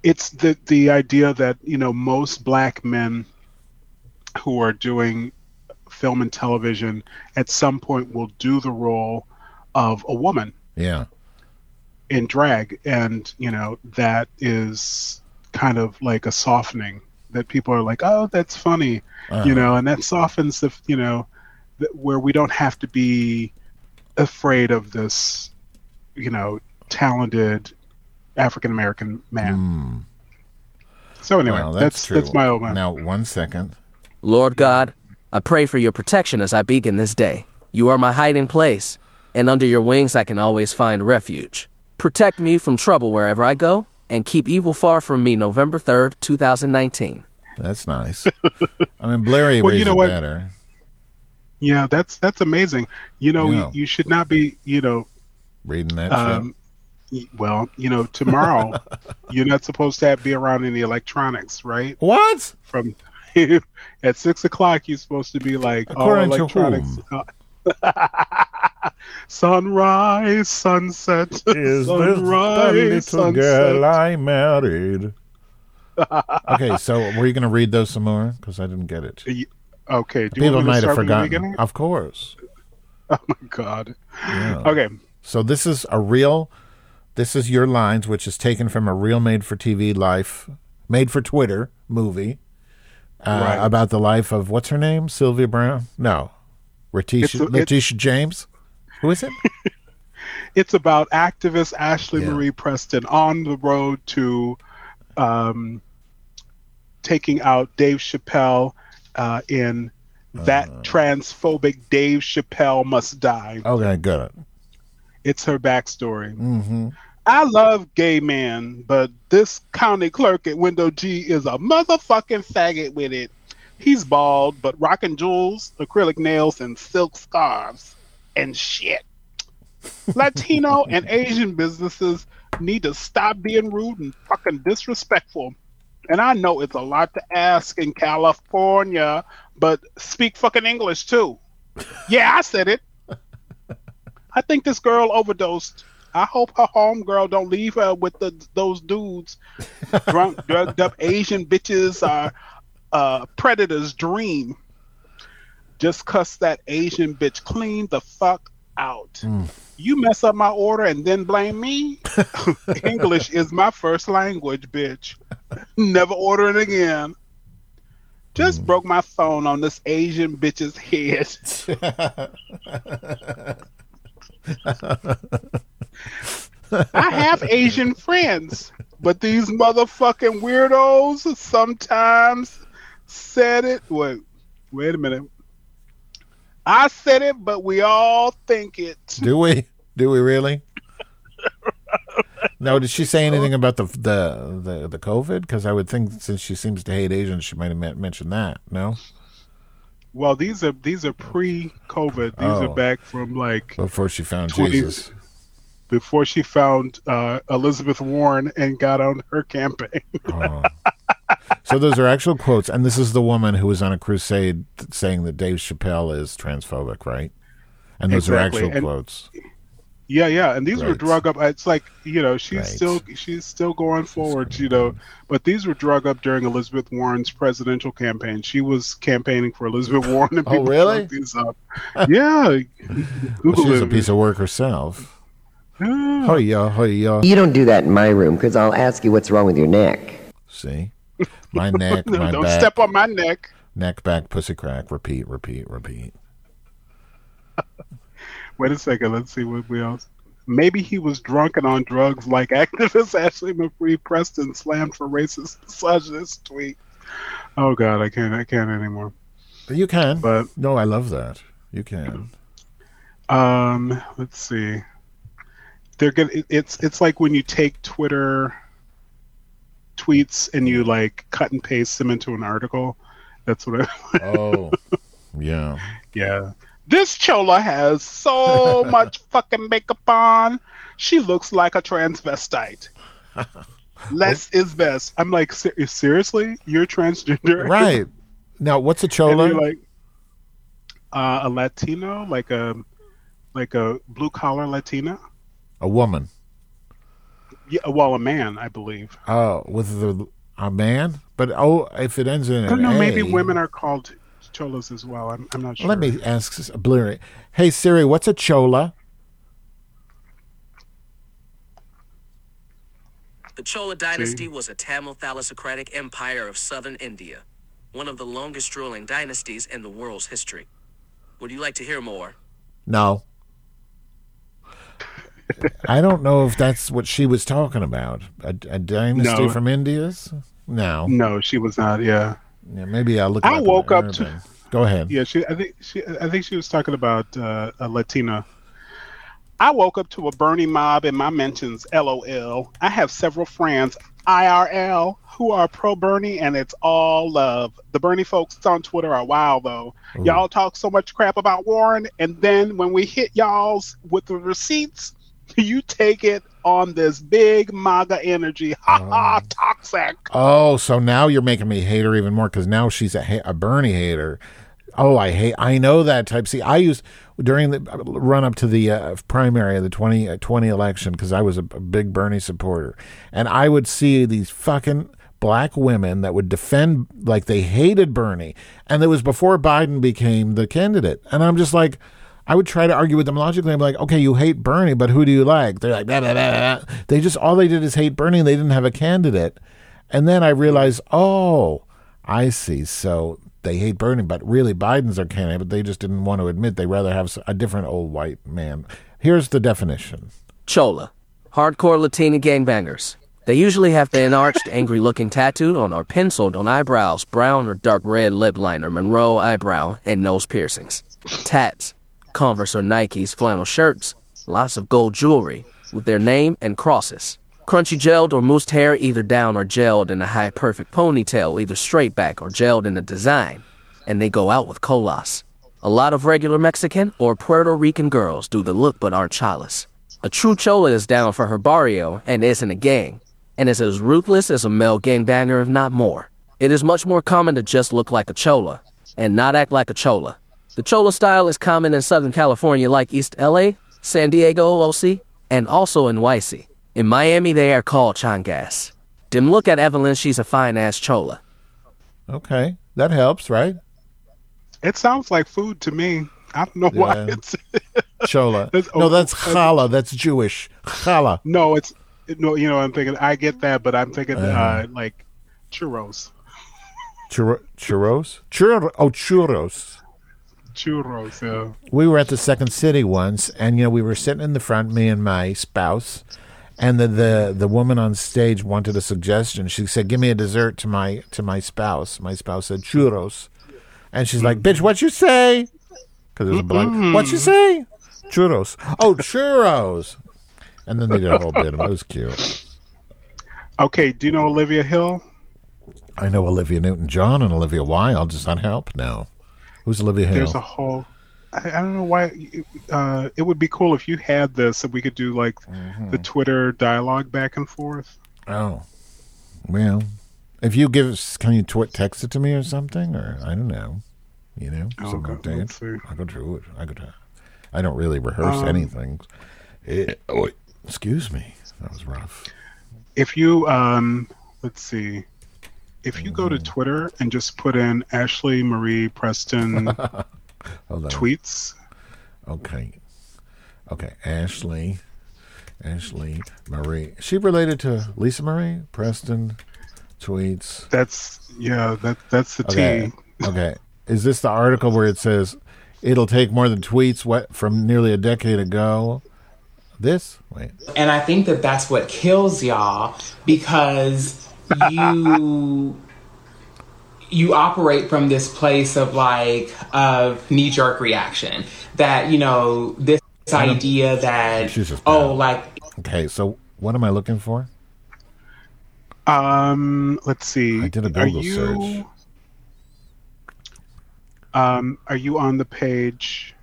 it's the the idea that you know most black men who are doing film and television at some point will do the role of a woman Yeah. in drag and you know that is kind of like a softening that people are like oh that's funny you uh-huh. know and that softens the you know th- where we don't have to be afraid of this you know talented african american man hmm. so anyway Well, that's that's, true. that's my old man Now, one second. Lord God, I pray for your protection as I begin this day. You are my hiding place, and under your wings I can always find refuge. Protect me from trouble wherever I go, and keep evil far from me November 3rd, 2019. That's nice. I mean, Blairy Well, you know what? better. yeah that's that's amazing you know Yeah. you, you should not be you know Reading that Um, y- well, you know, tomorrow you're not supposed to have, be around any electronics, right? What? From at six o'clock, you're supposed to be like all According to electronics. uh, sunrise, sunset, Is this the little sunset. girl I married? okay, so were you going to read those some more? Because I didn't get it. Y- Okay, do you People want me to might have start from the forgotten. beginning? Of course. Oh my god. Yeah. Okay, So this is a real. This is your lines, which is taken from a real made-for-TV life, made-for-Twitter movie uh, Right. about the life of what's her name, Sylvia Browne? No, Letitia, It's it- James. Who is it? it's about activist Ashley Yeah. Marie Preston on the road to um, taking out Dave Chappelle uh, in that transphobic Dave Chappelle must die. Okay, good. It's her backstory. Mm-hmm. I love gay men, but this county clerk at Window G is a motherfucking faggot with it. He's bald, but rocking jewels, acrylic nails, and silk scarves and shit. Latino and Asian businesses need to stop being rude and fucking disrespectful. And I know it's a lot to ask in California, but speak fucking English too. Yeah, I said it. I think this girl overdosed. I hope her homegirl don't leave her with the those dudes. Drunk, drugged up Asian bitches are uh, predator's dream. Just cuss that Asian bitch clean the fuck out. You mess up my order and then blame me? English is my first language, bitch. Never order it again. Just broke my phone on this Asian bitch's head. I have Asian friends, but these motherfucking weirdos sometimes said it. Wait, wait a minute. I said it, but we all think it. Do we? Do we really? no. Did she say anything about the the the, the COVID? Because I would think since she seems to hate Asians, she might have mentioned that. No. Well, these are these are pre-COVID. These Oh. are back from like Before she found 20 Jesus. before she found uh, Elizabeth Warren and got on her campaign. Oh. So those are actual quotes, and this is the woman who was on a crusade saying that Dave Chappelle is transphobic, right? And those Exactly, are actual and- quotes. Yeah, yeah, and these were drug up. It's like you know she's Right. still she's still going forward, you know. But these were drug up during Elizabeth Warren's presidential campaign. She was campaigning for Elizabeth Warren, and Oh, people really? drug these up. yeah, Well, Google she's a piece of work herself. Yeah. Oh yeah, oh yeah. You don't do that in my room because I'll ask you what's wrong with your neck. See, my neck, my Don't back, step on my neck. neck, back, pussy crack. Repeat, repeat, repeat. Wait a second. Let's see what we else. Maybe he was drunk and on drugs, like activist Ashley Marie Preston slammed for racist misogynist tweet. Oh God, I can't. I can't anymore. You can. But no, I love that. You can. Um, let's see. They're it- It's it's like when you take Twitter tweets and you like cut and paste them into an article. That's what I. Oh, yeah. yeah. This chola has so much fucking makeup on. She looks like a transvestite. Less is best. I'm like, ser- seriously, you're transgender, Right. Now, what's a chola? like uh, a Latino, like a like a blue collar Latina. a woman. Yeah, well, a man, I believe. Oh, with the a man. But oh, if it ends in I don't know. Maybe women are called cholas as well. I'm, I'm not sure. Let me ask s- Blurry. Hey Siri, what's a chola? The Chola dynasty was a Tamil thalassocratic empire of southern India, one of the longest ruling dynasties in the world's history. Would you like to hear more? No. I don't know if that's what she was talking about. A, a dynasty No. from India's? No. No, she was not. Yeah, Yeah, maybe I'll look. I woke up to- Go ahead. yeah. She, I think she, I think she was talking about uh, a Latina. I woke up to a Bernie mob in my mentions. LOL. I have several friends IRL who are pro Bernie, and it's all love. The Bernie folks on Twitter are wild though. Y'all talk so much crap about Warren, and then when we hit y'all's with the receipts, you take it on this big MAGA energy. Ha ha, toxic. Oh, so now you're making me hate her even more because now she's a, ha- a Bernie hater. Oh, I hate. I know that type. See, I used during the run up to the uh, primary of the 20, uh, 20 election because I was a, a big Bernie supporter, and I would see these fucking black women that would defend like they hated Bernie, and it was before Biden became the candidate, and I'm just like. I would try to argue with them logically. I'm like, okay, you hate Bernie, but who do you like? They're like, blah, blah, blah, blah. they just all they did is hate Bernie. They didn't have a candidate, and then I realized, oh, I see. So they hate Bernie, but really Biden's their candidate. But they just didn't want to admit they rather have a different old white man. Here's the definition. Chola. Hardcore Latina gangbangers. They usually have the enarched, angry looking tattooed on or penciled on eyebrows, brown or dark red lip liner, Monroe eyebrow, and nose piercings. Tats. Converse or Nikes flannel shirts. Lots of gold jewelry with their name and crosses. Crunchy gelled or moussed hair either down or gelled in a high perfect ponytail, either straight back or gelled in a design. And they go out with cholos. A lot of regular Mexican or Puerto Rican girls do the look but aren't cholas. A true chola is down for her barrio and isn't a gang, and is as ruthless as a male gangbanger, if not more. It is much more common to just look like a chola and not act like a chola. The chola style is common in Southern California, like East LA, San Diego, OC, and also in YC. In Miami, they are called changas. Dim look at Evelyn, she's a fine ass chola. Okay, that helps, right? It sounds like food to me. I don't know why it's Chola. That's- no, oh, that's challah. That's Jewish. Challah. no, it's no. You know, I'm thinking. I get that, but I'm thinking uh, like churros. Churro- churros. Churro. Oh, churros. Churros. Yeah. we were at the Second City once, and you know we were sitting in the front, me and my spouse, and the the the woman on stage wanted a suggestion. She said, "Give me a dessert to my to my spouse." My spouse said churros, and she's like, "Bitch, what you say?" Because it was a black. What you say? Churros. Oh, churros. And then they did a whole bit of it. It was cute. Okay. Do you know Olivia Hill? I know Olivia Newton-John and Olivia Wilde. Does that help? No. Who's Olivia Hill? There's a whole. I, I don't know why. Uh, it would be cool if you had this, and we could do like Mm-hmm. the Twitter dialogue back and forth. Oh, well, if you give, us- can you tw- text it to me or something, or I don't know, you know, I'll something go- like that. let's see. I go through it. I could. I don't really rehearse Um, anything. Eh, oh, excuse me, that was rough. If you um, let's see, if you go to Twitter and just put in Ashley Marie Preston tweets, Okay, okay, Ashley, Ashley Marie. She related to Lisa Marie Preston? Tweets. that's yeah, that that's the Okay. T. Okay. Is this the article where it says it'll take more than tweets what from nearly a decade ago? This? Wait. And I think that that's what kills y'all because you you operate from this place of like of knee jerk reaction that you know this idea that She's oh like Okay, so what am I looking for? Um, let's see. I did a Google you, search. Um, are you on the page,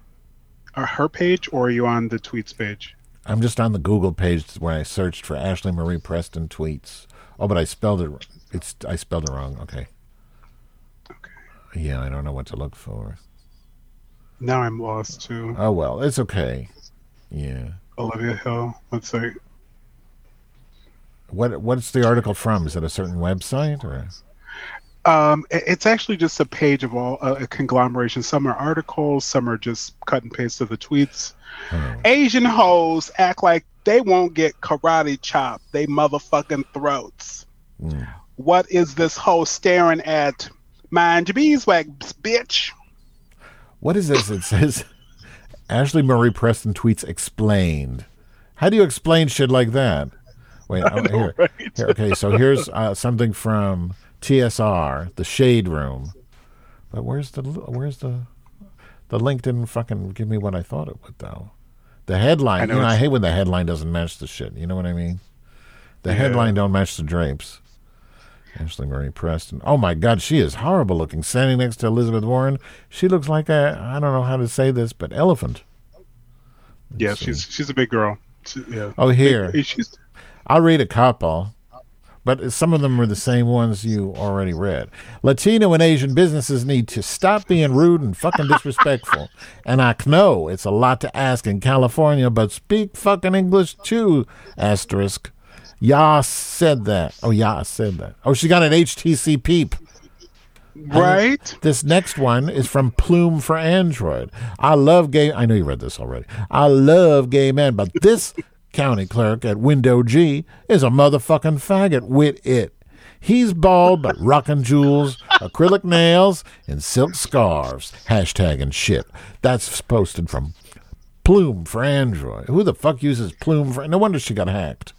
uh, her page, or are you on the tweets page? I'm just on the Google page where I searched for Ashley Marie Preston tweets. Oh, but I spelled it. It's I spelled it wrong. Okay. Okay. Yeah, I don't know what to look for. Now I'm lost too. Oh well, it's okay. Yeah. Olivia Hill. Let's see. What What's the article from? Is it a certain website or? Um, it- it's actually just a page of all uh, a conglomeration. Some are articles, some are just cut and paste of the tweets. Asian hoes act like they won't get karate chopped. They motherfucking throats. What is this whole staring at? Mind your beeswax, bitch. What is this? It says Ashley Marie Preston tweets explained. How do you explain shit like that? Wait, oh, here, here. Okay, so here's uh, something from TSR, the Shade Room. But where's the where's the the link? Didn't fucking give me what I thought it would though. The headline, I know you know, I hate when the headline doesn't match the shit. You know what I mean? The headline don't match the drapes. Ashley Marie Preston. Oh my God, she is horrible looking. Standing next to Elizabeth Warren, she looks like a I don't know how to say this, but elephant. Yeah, she's she's a big girl. She- yeah. Oh, here Hey, She's I'll read a couple, but some of them are the same ones you already read. Latino and Asian businesses need to stop being rude and fucking disrespectful. and I know it's a lot to ask in California, but speak fucking English too. Asterisk. Yah said that. Oh, Yah said that. Oh, she got an HTC peep. right. This next one is from Plume for Android. I love gay. I know you read this already. I love gay men, but this county clerk at Window G is a motherfucking faggot with it. He's bald, but rocking jewels, acrylic nails, and silk scarves. Hashtag and shit. That's posted from Plume for Android. Who the fuck uses Plume for? No wonder she got hacked,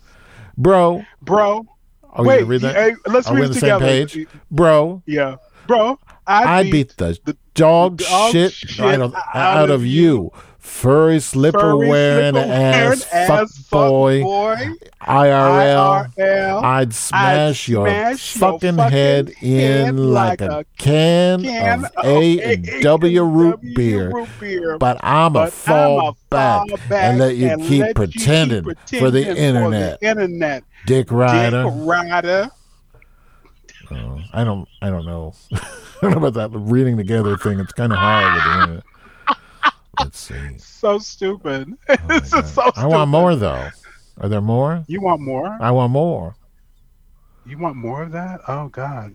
bro. Bro. Oh, Wait, read that? hey, let's Are we read on the it same together. page, bro? Yeah. Bro, I'd, I beat the, dog, dog shit, shit out of, out of of you. Furry slipper furry wearing slipper ass, wearing fuck boy, boy. IRL. IRL. I'd smash your smash your fucking fucking head head in like like a a can, can of A A&W W root root beer. But I'ma fall I'ma back, and let you and keep let you pretending for the pretending internet, For the internet. Dick Rider. Dick Rider. Oh, I don't, I don't know. I don't know about that reading together thing. It's kind of hard with the internet. Let's see. So stupid. Oh this my is so stupid. I want more though. Are there more? You want more? I want more. You want more of that? Oh God.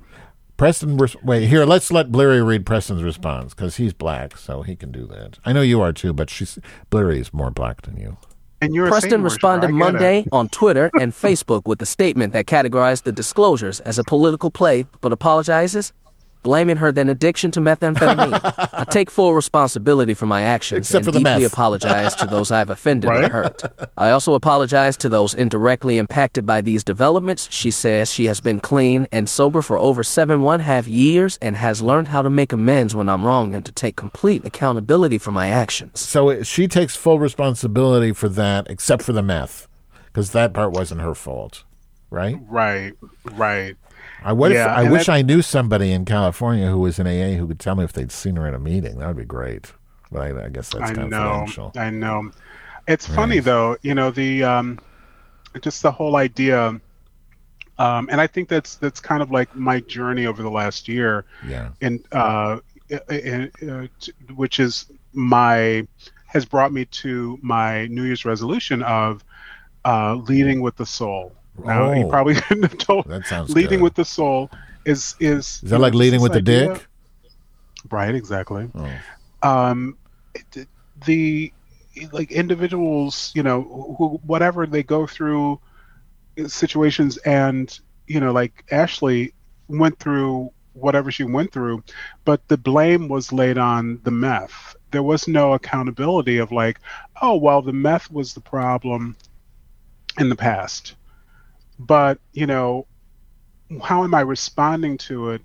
Preston, res- wait here. Let's let Blurry read Preston's response because he's black, so he can do that. I know you are too, but she's Blurry is more black than you. And you're Preston Satan responded Monday it. on Twitter and Facebook with a statement that categorized the disclosures as a political play, but apologizes blaming her then addiction to methamphetamine. I take full responsibility for my actions Except and for the deeply meth. apologize to those I've offended or Right. hurt. I also apologize to those indirectly impacted by these developments. She says she has been clean and sober for over seven one half years and has learned how to make amends when I'm wrong and to take complete accountability for my actions. So she takes full responsibility for that, except for the meth, because that part wasn't her fault, right? Right, right. I wish Yeah, I wish I knew somebody in California who was in AA who could tell me if they'd seen her at a meeting. That would be great. But I, I guess that's I know. confidential. I know. It's funny though, you know, the um, just the whole idea, um, and I think that's that's kind of like my journey over the last year, Yeah. and uh, in, uh, t- which is my has brought me to my New Year's resolution of uh, leading with the soul. Now, you Oh. probably couldn't have told. That sounds leading good. with the soul is is Is that like this leading with the idea- dick? Right, exactly. Oh. Um, it- the like individuals, you know, who whatever they go through situations, and you know, like Ashley went through whatever she went through, but the blame was laid on the meth. There was no accountability of like, oh well, the meth was the problem in the past, but you know, how am I responding to it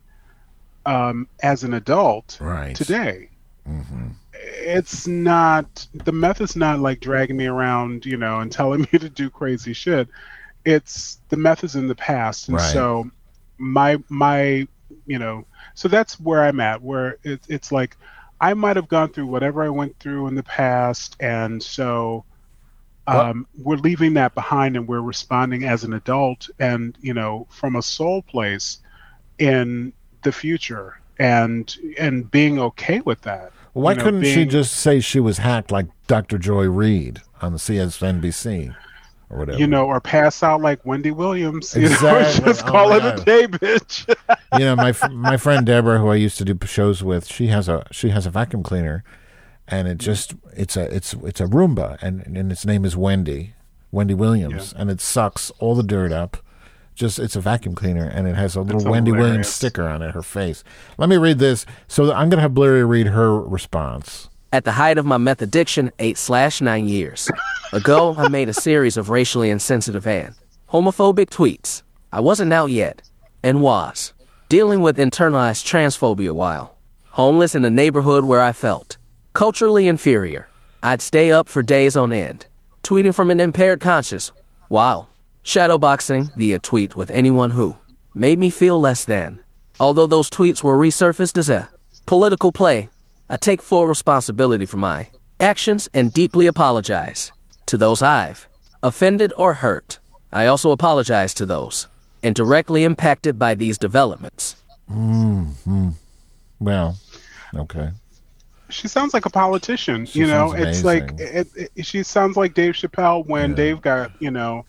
um, as an adult Right. today? hmm it's not the meth is not like dragging me around, you know, and telling me to do crazy shit. It's the meth is in the past, and Right. so my my you know, so that's where I'm at. Where it, it's like I might have gone through whatever I went through in the past, and so um, we're leaving that behind, and we're responding as an adult, and you know, from a soul place in the future, and and being okay with that. Why You know, couldn't she just say she was hacked like Dr. Joy Reid on the CSNBC or whatever? you know, or pass out like Wendy Williams. You know, just Oh call it God. a day, bitch. you know, my my friend Deborah, who I used to do shows with, she has a she has a vacuum cleaner, and it just it's a it's it's a Roomba, and and its name is Wendy, Wendy Williams, and it sucks all the dirt up. Just it's a vacuum cleaner, and it has a little That's Wendy Williams sticker on it, her face. Let me read this. So I'm gonna have Blurry read her response. At the height of my meth addiction, eight slash nine years ago, I made a series of racially insensitive and homophobic tweets. I wasn't out yet, and was dealing with internalized transphobia while homeless in a neighborhood where I felt culturally inferior. I'd stay up for days on end, tweeting from an impaired conscience, while shadowboxing via tweet with anyone who made me feel less than. Although those tweets were resurfaced as a political play, I take full responsibility for my actions and deeply apologize to those I've offended or hurt. I also apologize to those indirectly impacted by these developments. Hmm. Well, okay. She sounds like a politician. She you know, it's like it, it, she sounds like Dave Chappelle when Yeah. Dave got you know,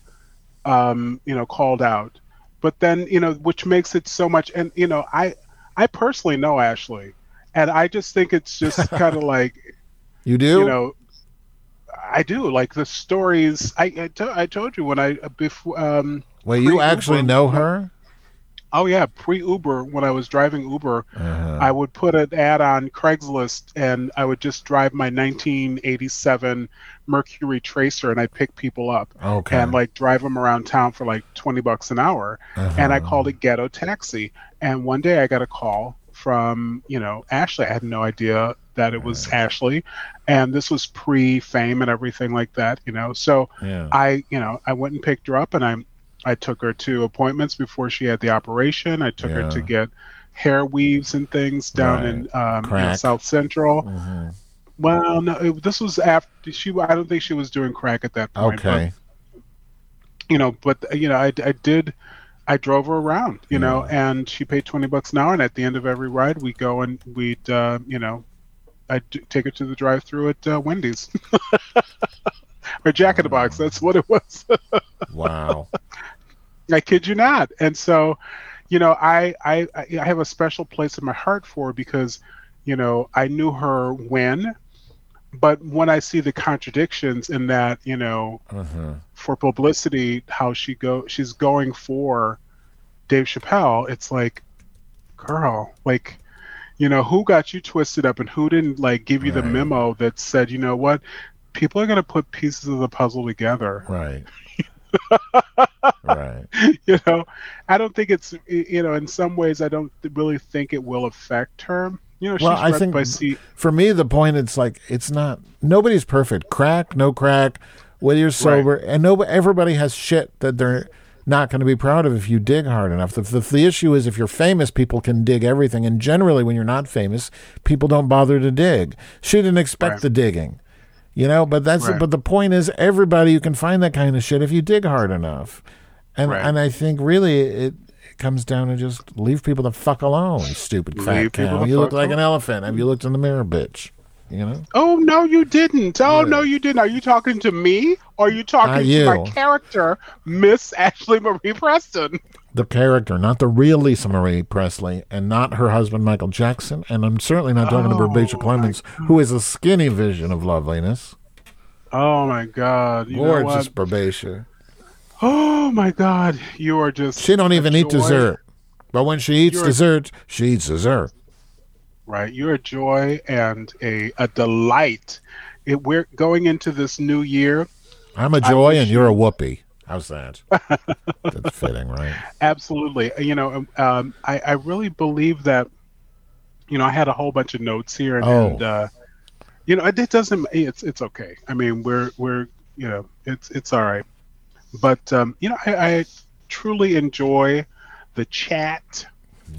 um, you know, called out. But then you know, which makes it so much. And you know, I I personally know Ashley, and I just think it's just kind of like You do? you know i do like the stories i I, to, I told you when i before um Wait, you actually know her? Oh yeah pre-uber when i was driving uber Uh-huh. i would put an ad on craigslist and i would just drive my 1987 mercury tracer and i'd pick people up Okay. and like drive them around town for like 20 bucks an hour and i Uh-huh. called it ghetto taxi and one day i got a call from you know ashley i had no idea that it was ashley and this was pre-fame and everything like that you know so Yeah. i you know i went and picked her up and i i took her to appointments before she had the operation i took her to get hair weaves and things down Right. in um, Crack. south central Mhm. well no it, this was after she i don't think she was doing crack at that point but Okay. you know, but you know, I, I did, I drove her around, you know, and she paid twenty bucks an hour, and at the end of every ride, we go and we'd, uh, you know, I'd take her to the drive-through at uh, Wendy's or Jack in the Box. That's what it was. Wow. I kid you not. And so, you know, I, I I have a special place in my heart for her because, you know, I knew her when, but when I see the contradictions in that, you know, uh-huh. for publicity how she go she's going for Dave Chappelle, it's like girl, like, you know, who got you twisted up and who didn't like give you the memo that said, you know what, people are gonna put pieces of the puzzle together. Right. right. you know, I don't think it's you know, in some ways, I don't really think it will affect her. You know, Well, she's I think by C. for me the point it's like it's not nobody's perfect. Crack, no crack, whether you're sober, and no everybody has shit that they're not going to be proud of if you dig hard enough. The, the, the issue is if you're famous, people can dig everything, and generally when you're not famous, people don't bother to dig. She didn't expect Right. the digging. You know, but that's Right. but the point is everybody you can find that kind of shit if you dig hard enough. And Right. and I think really it, it comes down to just leave people the fuck alone, stupid fat Leave people cow. You look like an alone. elephant. Have you looked in the mirror, bitch? You know? Oh no, you didn't. Oh no, you didn't. Are you talking to me? Or are you talking to my character, Miss Ashley Marie Preston? The character, not the real Lisa Marie Presley, and not her husband Michael Jackson, and I'm certainly not talking to Oh, Rebecca Clemens, who is a skinny vision of loveliness. Oh my God! You Gorgeous what? Oh my God! You are just She don't even eat dessert. But when she eats You're- dessert, she eats dessert. right? You're a joy and a, a delight. It, we're going into this new year. I'm a joy and you're a whoopee. How's that? That's fitting, right? Absolutely. You know, um, I, I really believe that. You know, I had a whole bunch of notes here, and, Oh. and uh, you know, it, it doesn't. It's it's okay. I mean, we're we're you know, it's it's all right. But um, you know, I, I truly enjoy the chat,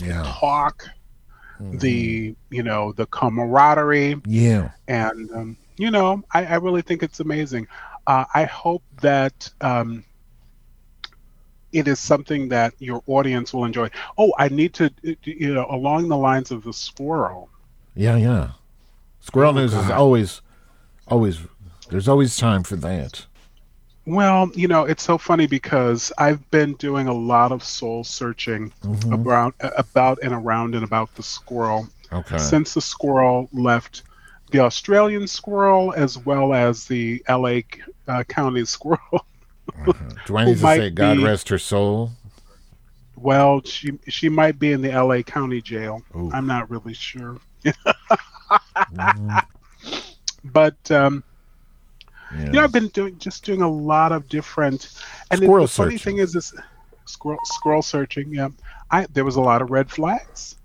Yeah. talk, the you know, the camaraderie. Yeah. and um, you know I, I really think it's amazing uh, i hope that um, it is something that your audience will enjoy oh i need to you know along the lines of the squirrel Yeah, yeah. Squirrel Oh, news is always, always. There's always time for that. Well you know it's so funny because i've been doing a lot of soul searching about about and around and about the squirrel Okay. since the squirrel left the australian squirrel as well as the la uh, county squirrel Do I need to say God be- rest her soul? Well, she she might be in the L.A. County Jail. Ooh. I'm not really sure. But um, Yeah. you know, I've been doing just doing a lot of different. And Squirrel the funny thing is, this squirrel squirrel searching. Yeah, I there was a lot of red flags,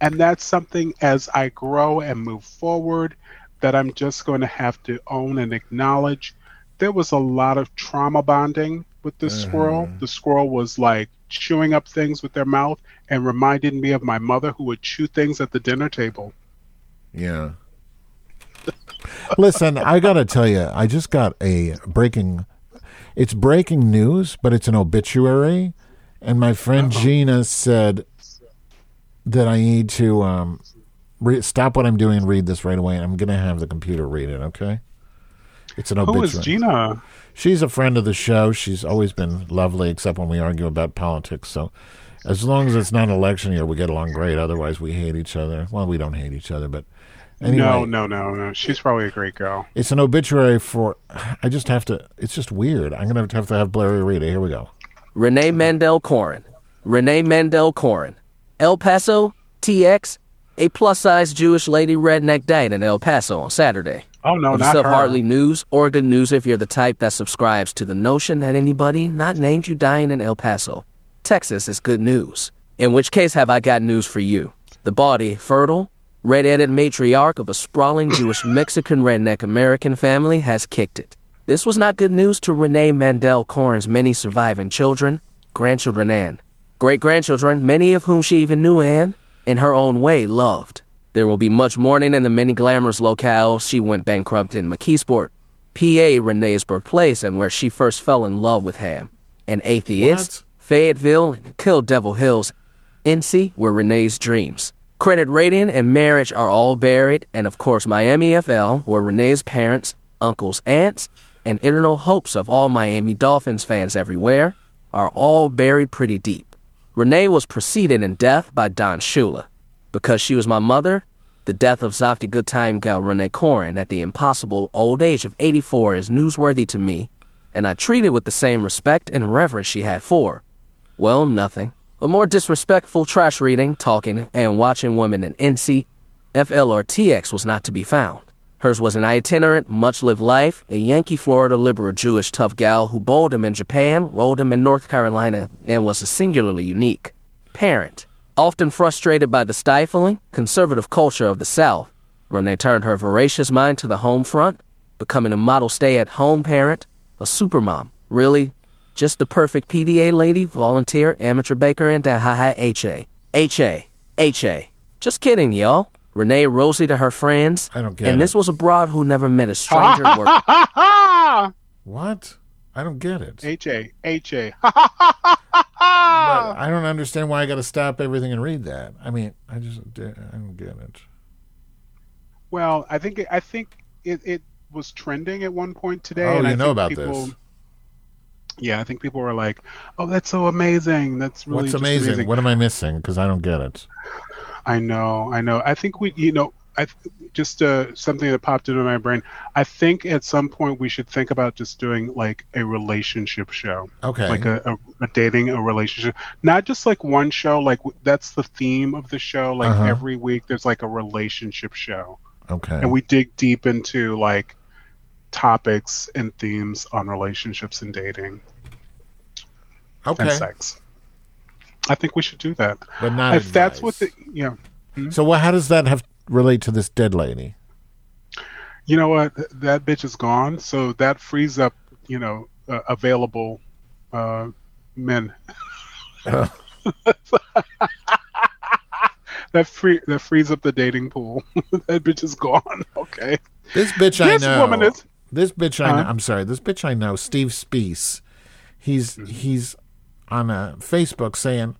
and that's something as I grow and move forward that I'm just going to have to own and acknowledge. There was a lot of trauma bonding with this squirrel. Mm-hmm. The squirrel was like chewing up things with their mouth and reminded me of my mother who would chew things at the dinner table. Yeah. Listen, I got to tell you, I just got a breaking. It's breaking news, but it's an obituary, and my friend Gina said that I need to um, re- stop what I'm doing and read this right away. I'm going to have the computer read it. Okay. It's an obituary. is Gina? She's a friend of the show. She's always been lovely, except when we argue about politics. So, as long as it's not an election year, we get along great. Otherwise, we hate each other. Well, we don't hate each other, but anyway, No, no, no, no. She's probably a great girl. it's an obituary for. I just have to. It's just weird. I'm gonna have to have Blair read it. Here we go. Renay Mandel Corren. Renay Mandel Corren. El Paso, TX. A plus size Jewish lady redneck died in El Paso on Saturday. Oh no, Of not Self her. Hartley News or good news if you're the type that subscribes to the notion that anybody not named you dying in El Paso, Texas is good news. In which case have I got news for you. The body, fertile, red-headed matriarch of a sprawling Jewish Mexican redneck American family has kicked it. This was not good news to Renay Mandel Corren's many surviving children, grandchildren and great-grandchildren, many of whom she even knew and, in her own way, loved. There will be much mourning in the many glamorous locales she went bankrupt in McKeesport, PA, Renay's birthplace, and where she first fell in love with Ham. An atheist, Fayetteville, and Kill Devil Hills, NC were Renay's dreams. Credit rating and marriage are all buried, and of course Miami FL, where Renay's parents, uncles, aunts, and eternal hopes of all Miami Dolphins fans everywhere are all buried pretty deep. Renay was preceded in death by Don Shula. Because she was my mother, the death of Zaftig Goodtime gal Renay Corren at the impossible old age of 84 is newsworthy to me, and I treat it with the same respect and reverence she had for, well, nothing. A more disrespectful trash reading, talking, and watching women in NC, FL, or TX was not to be found. Hers was an itinerant, much lived life, a Yankee, Florida liberal Jewish tough gal who bowled him in Japan, rolled him in North Carolina, and was a singularly unique parent. Often frustrated by the stifling, conservative culture of the South, Renay turned her voracious mind to the home front, becoming a model stay at home parent, a supermom. Really, just the perfect PTA lady, volunteer, amateur baker, and a ha ha HA. HA. HA. Just kidding, y'all. Renay Rosie to her friends. I don't get And it. And this was a broad who never met a stranger at work. What? I don't get it. H A H A. But I don't understand why I got to stop everything and read that. I mean, I just I don't get it. Well, I think I think it, it was trending at one point today. Oh, and I you know think about people, this. Yeah, I think people were like, "Oh, that's so amazing! That's really What's just amazing? What am I missing? Because I don't get it. I know, I know. I think we, you know, I just uh, something that popped into my brain. I think at some point we should think about just doing like a relationship show, Okay. like a, a, a dating, a relationship, not just like one show. Like w- that's the theme of the show. Like Uh-huh. every week, there's like a relationship show, Okay. and we dig deep into like topics and themes on relationships and dating and okay. sex. I think we should do that. But not if that's what the yeah. So what? How does that have relate to this dead lady? you know what that bitch is gone so that frees up you know uh, available uh men that free that frees up the dating pool that bitch is gone okay This bitch I This know. woman is- This bitch I know, I'm sorry. This bitch I know. Steve Spees. He's mm-hmm. he's on a Facebook saying,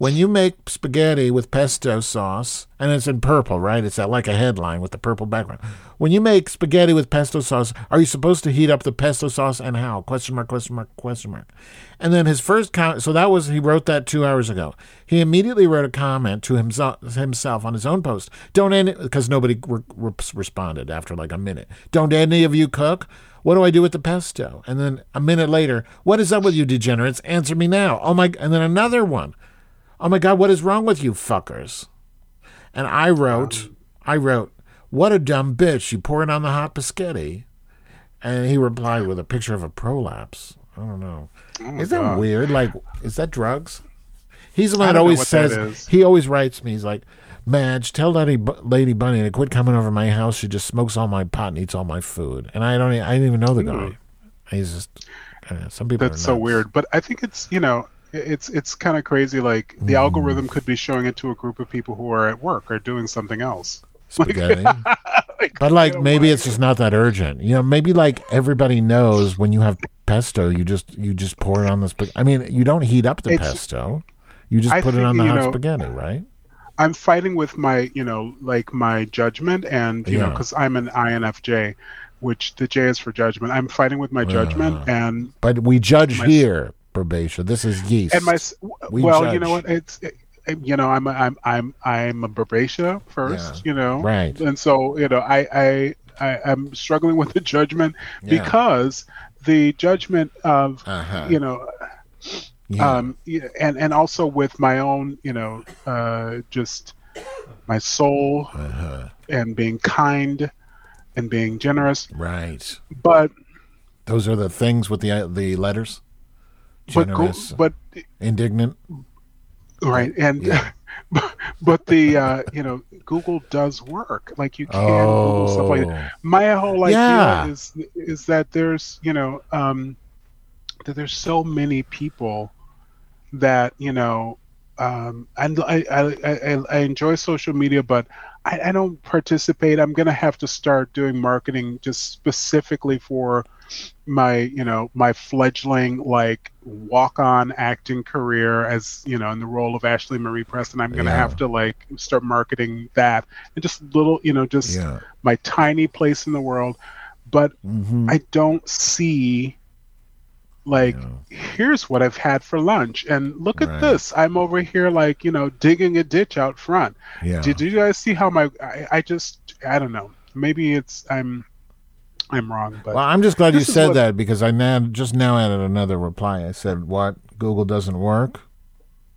when you make spaghetti with pesto sauce, and it's in purple, right? It's like a headline with the purple background. When you make spaghetti with pesto sauce, are you supposed to heat up the pesto sauce and how? Question mark, question mark, question mark. And then his first comment, so that was, he wrote that two hours ago. He immediately wrote a comment to himself, himself on his own post. Don't any, because nobody re- re- responded after like a minute. Don't any of you cook? What do I do with the pesto? And then a minute later, what is up with you degenerates? Answer me now. Oh my, and then another one. Oh my God, what is wrong with you fuckers? And I wrote, I wrote, what a dumb bitch. You pour it on the hot biscotti. And he replied with a picture of a prolapse. I don't know. is that God. weird? Like, is that drugs? He's the one that always what that says, he always writes me, he's like, Madge, tell Lady, Bu- Lady Bunny to quit coming over to my house. She just smokes all my pot and eats all my food. And I don't, I didn't even know the guy. He's just, uh, some people that's so weird but i think it's you know it's it's kind of crazy like the Mm. algorithm could be showing it to a group of people who are at work or doing something else Spaghetti. Like, But like maybe it's just not that urgent. You know, maybe like everybody knows when you have pesto, you just you just pour it on the spaghetti. I mean, you don't heat up the It's- pesto. You just I put it on the hot know, spaghetti, right? I'm fighting with my, you know, like my judgment, and you know, because I'm an INFJ, which the J is for judgment. I'm fighting with my judgment, Uh-huh. and But we judge My- here, Probatia. This is yeast. and my, We well, you know what? It's, it, you know, I'm a, I'm I'm I'm a Barbatia first, Yeah. you know, Right. And so, you know, I I, I I'm struggling with the judgment Yeah. because the judgment of, Uh-huh. you know, Yeah. um, and and also with my own, you know, uh, just my soul Uh-huh. and being kind and being generous. right. But Those are the things with the the letters. But Generous, but indignant. right and Yeah. but the uh, you know Google does work. Like you can Google stuff like Oh. that. My whole idea Yeah. is is that there's you know um, that there's so many people that you know um, and I, I, I, I enjoy social media, but I, I don't participate. I'm gonna have to start doing marketing just specifically for my you know my fledgling like walk on acting career as you know in the role of Ashley Marie Preston. I'm gonna Yeah. have to like start marketing that and just little you know just Yeah. my tiny place in the world. But hmm I don't see like Yeah. here's what I've had for lunch and look Right. at this. I'm over here like, you know, digging a ditch out front. Yeah. Did you guys see how my I, I just I don't know. Maybe it's I'm I'm wrong, but Well, I'm just glad you said what- that because I now just now added another reply. I said, "What? Google doesn't work."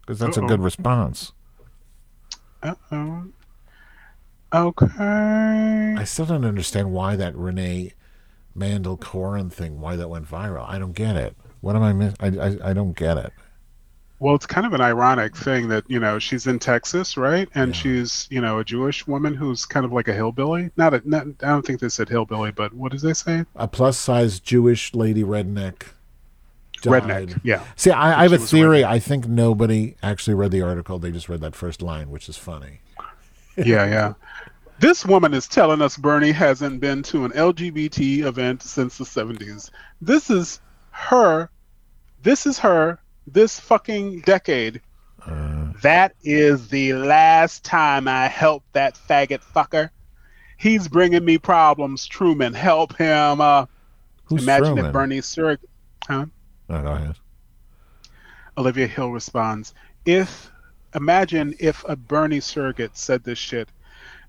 Because that's a Uh-oh. good response. Uh oh. Okay. I still don't understand why that Renay Mandel Corren thing, why that went viral. I don't get it. What am I miss? I, I I don't get it. Well, it's kind of an ironic thing that you know she's in Texas, right? And she's you know a Jewish woman who's kind of like a hillbilly. Not a, not, I don't think they said hillbilly, but what did they say? A plus size Jewish lady redneck. died. Redneck. Yeah. See, I, I have a theory. redneck. I think nobody actually read the article. They just read that first line, which is funny. Yeah, yeah. This woman is telling us Bernie hasn't been to an LGBT event since the 70s. This is her. This is her. This fucking decade. that is the last time I help that faggot fucker. He's bringing me problems. Truman, help him. Uh, imagine Truman? if Bernie surrogate. Huh? Oh, go ahead. Olivia Hill responds, "If imagine if a Bernie surrogate said this shit,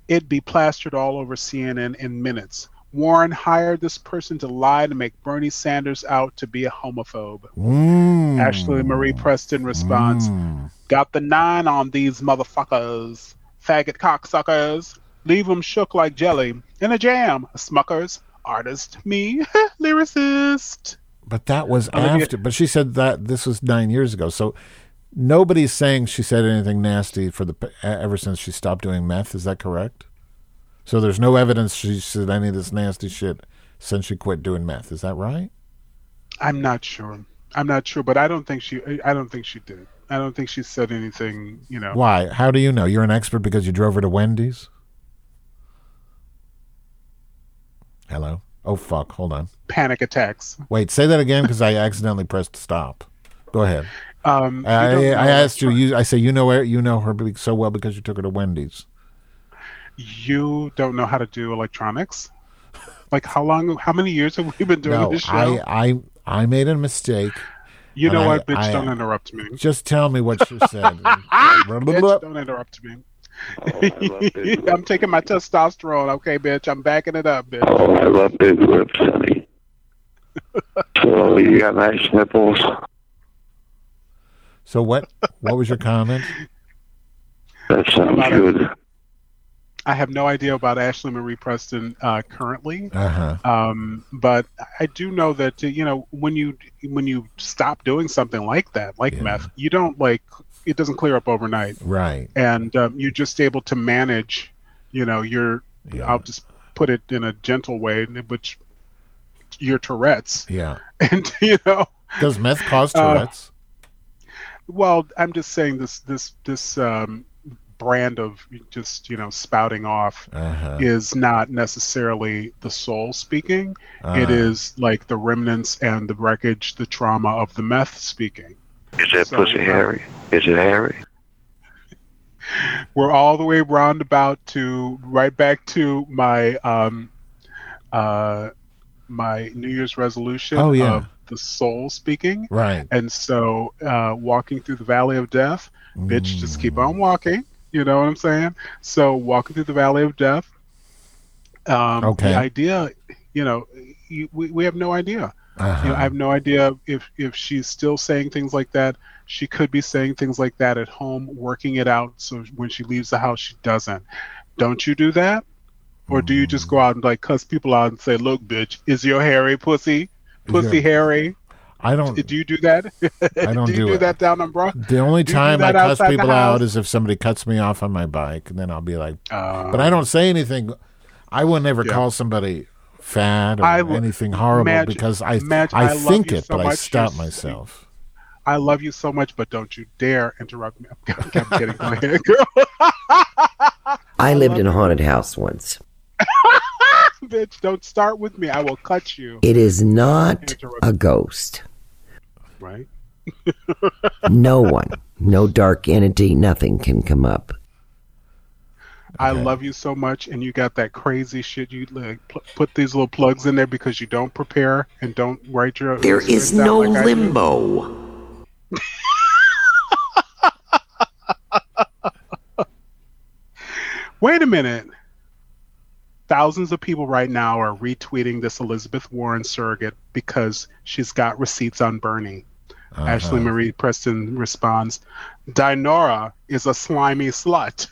it'd be plastered all over CNN in minutes. Warren hired this person to lie to make Bernie Sanders out to be a homophobe." Mm. Ashley Marie Preston responds, "Got the nine on these motherfuckers, faggot cocksuckers. Leave 'em shook like jelly in a jam. Smuckers, artist, me, lyricist." But that was after. But she said that this was nine years ago. So nobody's saying she said anything nasty for the ever since she stopped doing meth. Is that correct? So there's no evidence she said any of this nasty shit since she quit doing meth. Is that right? I'm not sure. I'm not sure, but I don't think she. I don't think she did. I don't think she said anything. You know. Why? How do you know? You're an expert because you drove her to Wendy's. Hello. Oh fuck! Hold on. Panic attacks. Wait. Say that again because I accidentally pressed stop. Go ahead. Um, I, I asked you, you. I say you know where you know her so well because you took her to Wendy's. You don't know how to do electronics. Like how long? How many years have we been doing No, this show? I, I I made a mistake. you know and I- what, bitch? I- don't interrupt me. Just tell me what you said. Bitch, don't interrupt me. Oh, I'm taking my testosterone, okay, bitch. I'm backing it up, bitch. Oh, I love big lips, honey. so you got nice nipples. so what? What was your comment? That sounds About it. I have no idea about Ashley Marie Preston uh, currently. Uh huh. um, but I do know that uh, you know when you when you stop doing something like that, like Yeah. meth, you don't like it doesn't clear up overnight, Right. and um, you're just able to manage. You know, your Yeah. I'll just put it in a gentle way, which your Tourette's, Yeah. and you know, Does meth cause Uh, Tourette's? well, I'm just saying this this this um, brand of just you know spouting off Uh huh. is not necessarily the soul speaking. It Ah. is like the remnants and the wreckage, the trauma of the meth speaking. Is that So, pussy uh, hairy? Is it hairy? We're all the way roundabout to right back to my um, uh, my New Year's resolution Oh, yeah. of the soul speaking. Right. And so, uh, walking through the valley of death, bitch, just keep Mm. on walking. You know what I'm saying? So, walking through the valley of death. Um, Okay. The idea, you know, you, we, we have no idea. Uh-huh. You know, I have no idea if if she's still saying things like that. She could be saying things like that at home, working it out. So when she leaves the house, she doesn't. Don't you do that, or do you just go out and like cuss people out and say, "Look, bitch, is your hairy pussy, pussy your- hairy"? I don't. Do you do that? I don't do you do do it. that down on Broad? The only Do time I that cuss people out is if somebody cuts me off on my bike, and then I'll be like, Uh, but I don't say anything. I will never Yeah. call somebody fat or I w- anything horrible Madge- because I Madge, I, I think it, so but I stop You're sweet. myself. I love you so much, but don't you dare interrupt me. I'm, I'm kidding. Go ahead, girl. I lived in a haunted house once. bitch, don't start with me. I will cut you. It is not a ghost. Right? No one, no dark entity, nothing can come up. I Okay. love you so much, and you got that crazy shit. You like pl- put these little plugs in there because you don't prepare and don't write your. There your is script out no like limbo. Wait a minute. Thousands of people right now are retweeting this Elizabeth Warren surrogate because she's got receipts on Bernie. Ashley Marie Preston responds, Dinora is a slimy slut.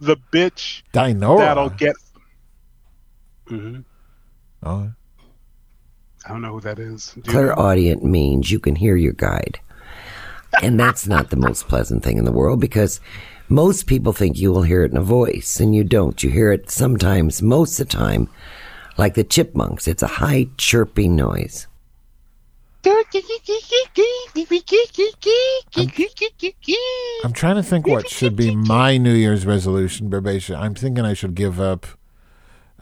The bitch Dinora. that'll get. hmm Oh, I don't know who that is. Do you know? Clairaudient means you can hear your guide. And that's not the most pleasant thing in the world because most people think you will hear it in a voice, and you don't. You hear it sometimes, most of the time, like the chipmunks. It's a high chirping noise. I'm trying to think what should be my New Year's resolution, Berbation. I'm thinking I should give up.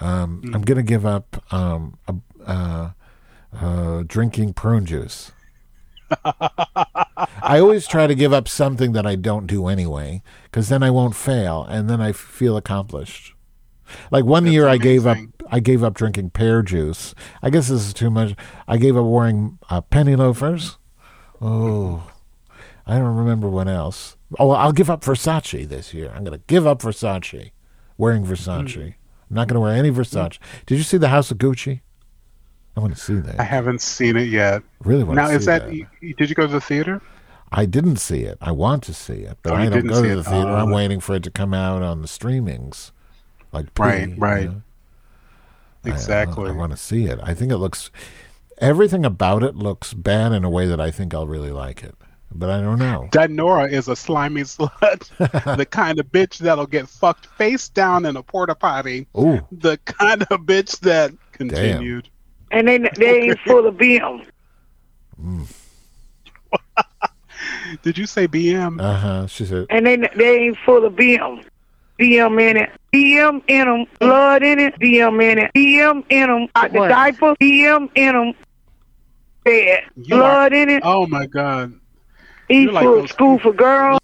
Um, I'm going to give up um, uh, uh, drinking prune juice. I always try to give up something that I don't do anyway, because then I won't fail, and then I feel accomplished. Like one year, I gave up. I gave up drinking pear juice. I guess this is too much. I gave up wearing uh, penny loafers. Oh, I don't remember what else. Oh, I'll give up Versace this year. I'm going to give up Versace. Wearing Versace. Hmm. I'm not going to wear any Versace. Did you see the House of Gucci? I want to see that. I haven't seen it yet. really want Now, to see is that, that. y- y- did you go to the theater? I didn't see it. I want to see it, but Oh, I don't go to the it. theater. I'm Oh. waiting for it to come out on the streamings, like P, Right, you right. know? I- I- Exactly. I, want to see it. I think it looks. Everything about it looks bad in a way that I think I'll really like it, but I don't know. Dinora is a slimy slut. the kind of bitch that'll get fucked face down in a porta potty. Ooh, The kind of bitch that continued. And they they ain't full of BM. Did you say BM? uh huh. She said, And they they ain't full of BM. BM in it. BM in them. Blood in it. DM in it. BM in them. Out the diaper. BM in them. Bed. You Blood in it. oh my god. Eat you're like for those school for girls.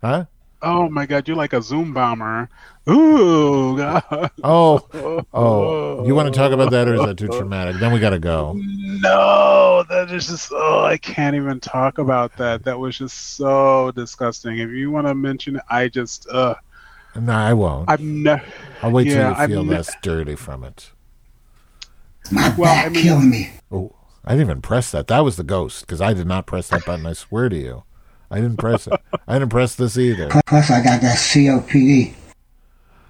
"Huh? Oh my god, you're like a Zoom bomber. Ooh, God. Oh, oh. You want to talk about that, or is that too traumatic? Then we got to go. No, that is just oh, I can't even talk about that. That was just so disgusting. If you want to mention it, I just uh No, I won't. I've never I'll wait till you I've feel ne- less dirty from it. well, I mean, killing me. Oh, I didn't even press that. That was the ghost because I did not press that button. I swear to you, I didn't press it. I didn't press this either. Plus, I got that COPD.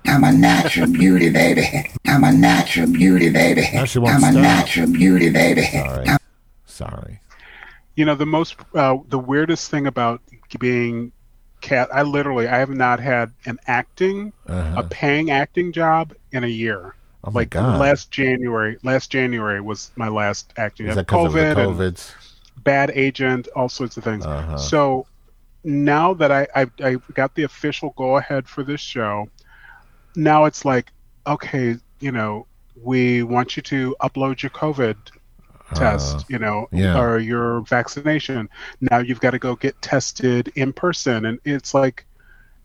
I'm a natural beauty, baby. I'm a natural beauty, baby. Now she won't I'm a natural beauty, baby. Sorry, sorry. you know the most uh, the weirdest thing about being cat I literally I have not had an acting Uh-huh. a paying acting job in a year. Oh my like god! last January, last January was my last acting. Is job. that because of the COVID and bad agent, all sorts of things. Uh-huh. So now that I, I I got the official go ahead for this show, now it's like, okay, you know, we want you to upload your COVID test, you know, Uh, yeah. or your vaccination. Now you've got to go get tested in person, and it's like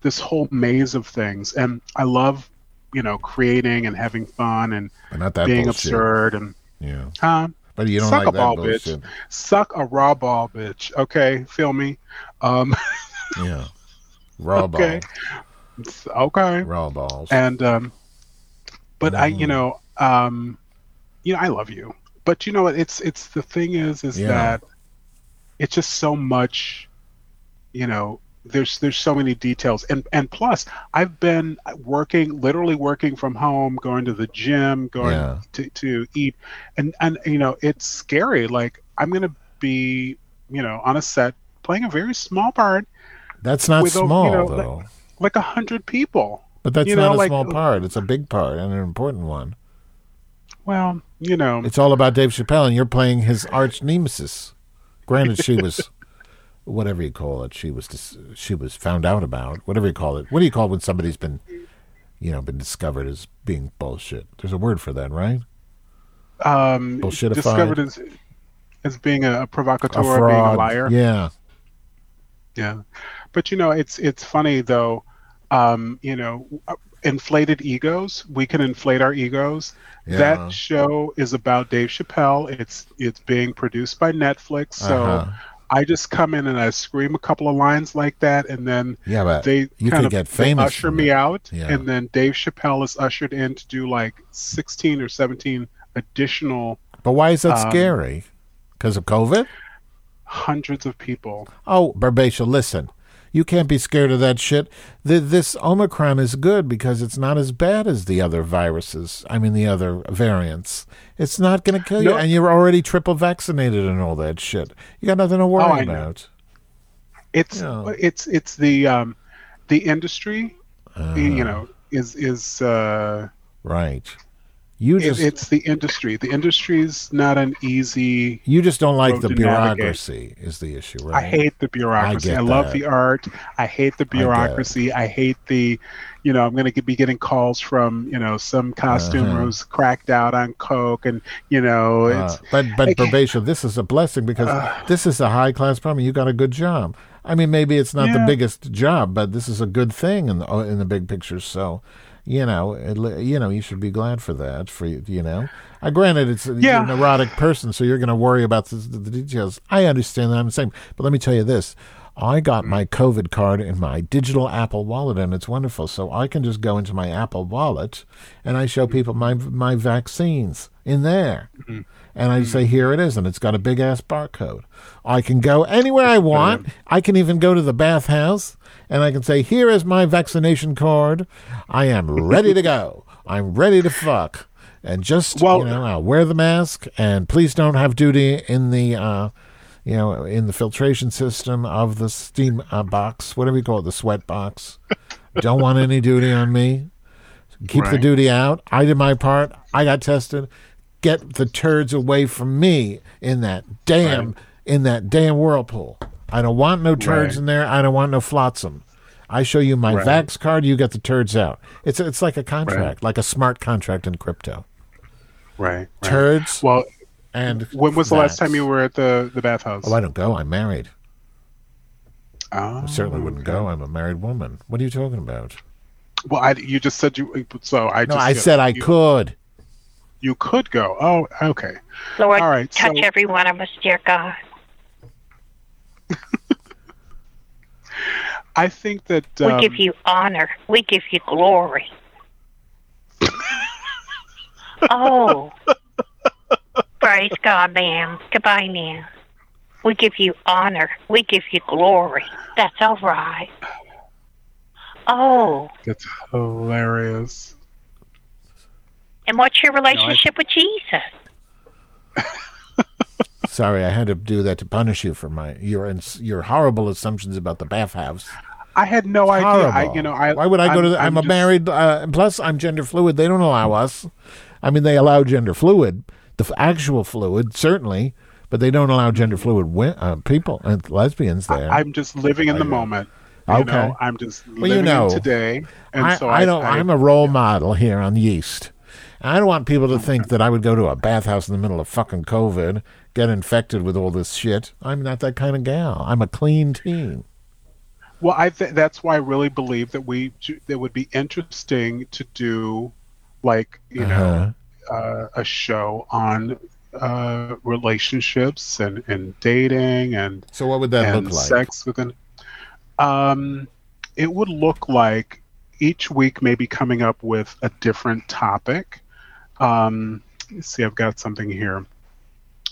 this whole maze of things. And I love, you know, creating and having fun and not that being bullshit. absurd and Yeah, huh? but you don't Suck like a that ball, bullshit. bitch. Suck a raw ball, bitch. Okay, feel me? Um, Yeah, raw Okay. ball, okay. raw balls. And um, but I, Mm-hmm. you know, um, you know, I love you. But you know what? It's it's the thing is, is Yeah. that it's just so much. You know, there's there's so many details, and and plus, I've been working, literally working from home, going to the gym, going Yeah. to to eat, and and you know, it's scary. Like I'm gonna be, you know, on a set playing a very small part, That's not a- you small know, though. like a hundred people. But that's you not know, a like- small uh, part. It's a big part and an important one. Well, you know, It's all about Dave Chappelle, and you're playing his arch nemesis. Granted, she was whatever you call it. She was dis- she was found out about whatever you call it. What do you call it when somebody's been, you know, been discovered as being bullshit? There's a word for that, right? um, Bullshitified. discovered as as being a, a A provocateur, fraud. being a liar. Yeah. Yeah, but you know, it's it's funny though. Um, you know, inflated egos. We can inflate our egos. Yeah. That show is about Dave Chappelle. It's it's being produced by Netflix. So Uh-huh. I just come in and I scream a couple of lines like that, and then Yeah, but they you kind of get famous usher me out, Yeah. and then Dave Chappelle is ushered in to do like sixteen or seventeen additional But why is that Um, scary? Because of COVID? hundreds of people. Oh, Barbatia, listen. You can't be scared of that shit. The, this Omicron is good because it's not as bad as the other viruses. I mean, the other variants. It's not going to kill you, No. and you're already triple vaccinated and all that shit. You got nothing to worry Oh, I know. about. It's Yeah. it's it's the um, the industry, Uh, you know, is is uh, right. You it- it's the industry. The industry is not an easy. you just don't like the navigate. bureaucracy. Is the issue, right? I hate the bureaucracy. I I, love the art. I hate the bureaucracy. I, hate the, you know, I'm going to be getting calls from, you know, some costumer Uh-huh. who's cracked out on coke, and you know, Uh, but but I this is a blessing because this is a high class problem. You got a good job. I mean, maybe it's not the biggest job, but this is a good thing in the uh, in the big picture. So, you know, it, you know, you should be glad for that. For you know, uh, granted, it's uh, you're Yeah. a neurotic person, so you're going to worry about the, the details. I understand that. I'm the same, but let me tell you this. I got mm. my COVID card in my digital Apple Wallet, and it's wonderful. So I can just go into my Apple Wallet, and I show mm. people my my vaccines in there, mm. And I say, "Here it is," and it's got a big ass barcode. I can go anywhere I want. I can even go to the bathhouse, and I can say, "Here is my vaccination card. I am ready to go. I'm ready to fuck." And just Well- you know, I'll wear the mask, and please don't have duty in the. Uh, you know, in the filtration system of the steam uh, box, whatever you call it, the sweat box. Don't want any duty on me. Keep the duty out. I did my part. I got tested. Get the turds away from me in that damn in that damn whirlpool. I don't want no turds Right. in there. I don't want no flotsam. I show you my Right. Vax card. You get the turds out. It's it's like a contract, like a smart contract in crypto. right, right. Turds Well, and when was the last time you were at the the bathhouse? Oh, I don't go. I'm married. Oh, I certainly wouldn't go. I'm a married woman. What are you talking about? Well, I, you just said you. So I No, just I said I could. You could go. Oh, okay. Lord, All right, touch so- every one of us, dear God. I think that We um, give you honor. We give you glory. oh. Praise God, ma'am. Goodbye now. We give you honor. We give you glory. That's all right. Oh. that's hilarious. And what's your relationship with Jesus? Sorry, I had to do that to punish you for my your your horrible assumptions about the bathhouse. I had no idea. I, you know, I, Why would I go I'm, to? The, I'm, a just- married. Uh, plus, I'm gender fluid. They don't allow us. I mean, they allow gender fluid, the f- actual fluid, certainly, but they don't allow gender fluid wi- uh, people and lesbians there. I'm just living in the moment. You Okay. know, I'm just Well, living you know, in today, and I, so I I, don't. I, I'm a role model here on Yeast. I don't want people to think that I would go to a bathhouse in the middle of fucking COVID, get infected with all this shit. I'm not that kind of gal. I'm a clean teen. Well, I th- that's why I really believe that we that would be interesting to do, like you know, uh, a show on uh, relationships and, and dating and So what would that look like? sex within. Um, it would look like each week maybe coming up with a different topic. Um, see, I've got something here.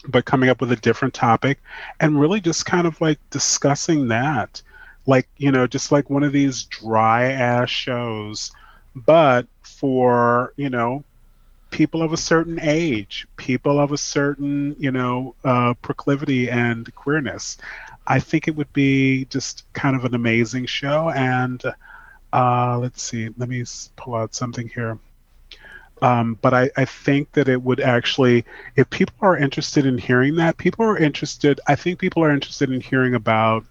But coming up with a different topic and really just kind of like discussing that. Like, you know, just like one of these dry ass shows, but for, you know, people of a certain age, people of a certain, you know, uh, proclivity and queerness. I think it would be just kind of an amazing show. And uh, let's see, let me pull out something here. Um, but I, I think that it would actually, if people are interested in hearing that, people are interested, I think people are interested in hearing about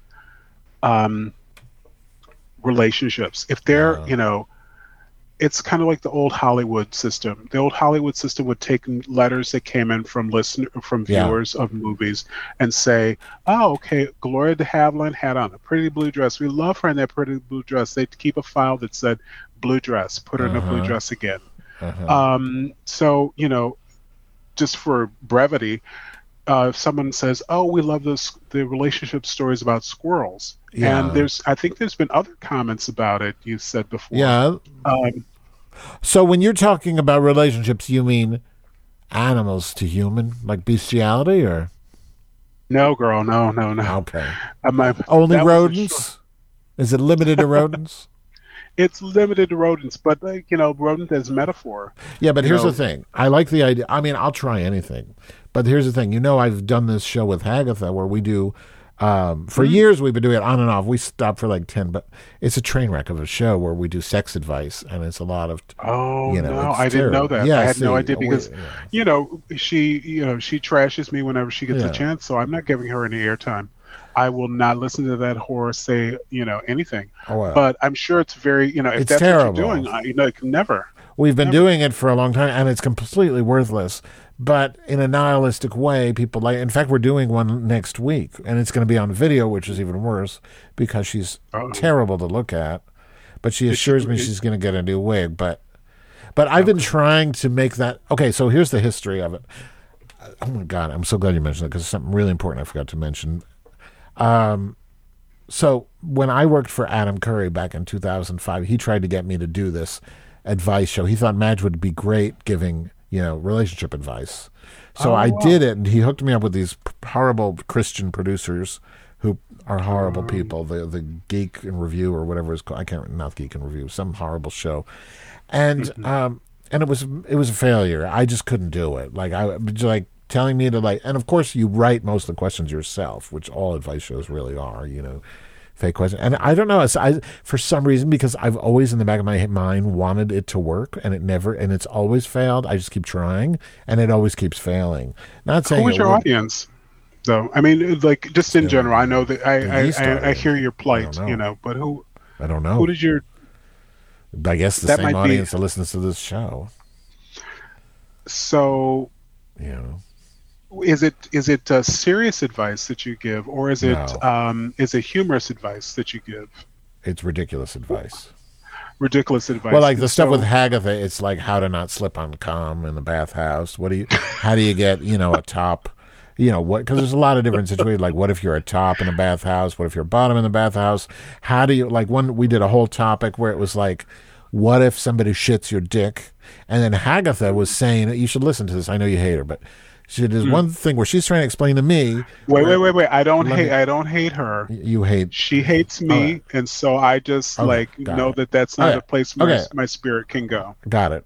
um, relationships. If they're, you know, it's kind of like the old Hollywood system. The old Hollywood system would take letters that came in from listener from Yeah. viewers of movies and say, "Oh, okay, Gloria de Havilland had on a pretty blue dress. We love her in that pretty blue dress." They'd keep a file that said "blue dress," put her in a blue Uh-huh. dress again. Uh-huh. Um, so you know, just for brevity, uh, if someone says, "Oh, we love this the relationship stories about squirrels," Yeah. and there's I think there's been other comments about it. You said before, yeah. Um, So when you're talking about relationships, you mean animals to human, like bestiality, or No, girl, no, no, no. Okay. Um, I- Only rodents? Is it limited to rodents? It's limited to rodents, but like you know, rodent as metaphor. Yeah, but here's know, the thing. I like the idea. I mean, I'll try anything. But here's the thing. You know, I've done this show with Hagatha where we do. Um, for Mm-hmm. years, we've been doing it on and off. We stopped for like ten, but it's a train wreck of a show where we do sex advice, and it's a lot of. Oh you know, no, I didn't know that. Yeah, I had no see, idea we- because yeah. you know she you know she trashes me whenever she gets Yeah. a chance, so I'm not giving her any airtime. I will not listen to that whore say you know anything. Oh, well. But I'm sure it's very you know if It's that's terrible. what you're doing, I, you know, it can never. We've been doing it for a long time, and it's completely worthless. But in a nihilistic way, people like. In fact, we're doing one next week, and it's going to be on video, which is even worse because she's terrible to look at. But she assures me she's going to get a new wig. But, but I've been trying to make that. Okay, so here's the history of it. Oh my god, I'm so glad you mentioned it because it's something really important I forgot to mention. Um, so when I worked for Adam Curry back in 2005, he tried to get me to do this advice show. He thought Madge would be great giving, you know, relationship advice. So Oh, I wow. did it, and he hooked me up with these horrible Christian producers who are horrible Oh. people. The the Geek and Review or whatever it's called. I can't not Geek and Review. Some horrible show, and um and it was it was a failure. I just couldn't do it. Like I like telling me to like, and of course you write most of the questions yourself, which all advice shows really are. You know fake question. And I don't know. I for some reason because I've always in the back of my mind wanted it to work, and it never, and it's always failed. I just keep trying, and it always keeps failing. Not saying Who your audience? Though I mean, like just in general, I know that I I, I, I hear your plight, know. you know, but who I don't know. who did your I guess the that same might be- audience that listens to this show. so You know, is it is it uh, serious advice that you give, or is it No. um, is it humorous advice that you give? it's ridiculous advice. Ridiculous advice. Well, like the stuff So- with Hagatha, it's like how to not slip on cum in the bathhouse. What do you? How do you get you know a top? You know what? Because there's a lot of different situations. Like, what if you're a top in a bathhouse? What if you're bottom in the bathhouse? How do you like? One we did a whole topic where it was like, what if somebody shits your dick? And then Hagatha was saying you should listen to this. I know you hate her, but she there's Hmm. one thing where she's trying to explain to me. Wait, wait, wait, wait! I don't hate. me- I don't hate her. You hate. She hates me, and so I just Okay, like know it. that that's not Okay, a place my, okay. my spirit can go. Got it.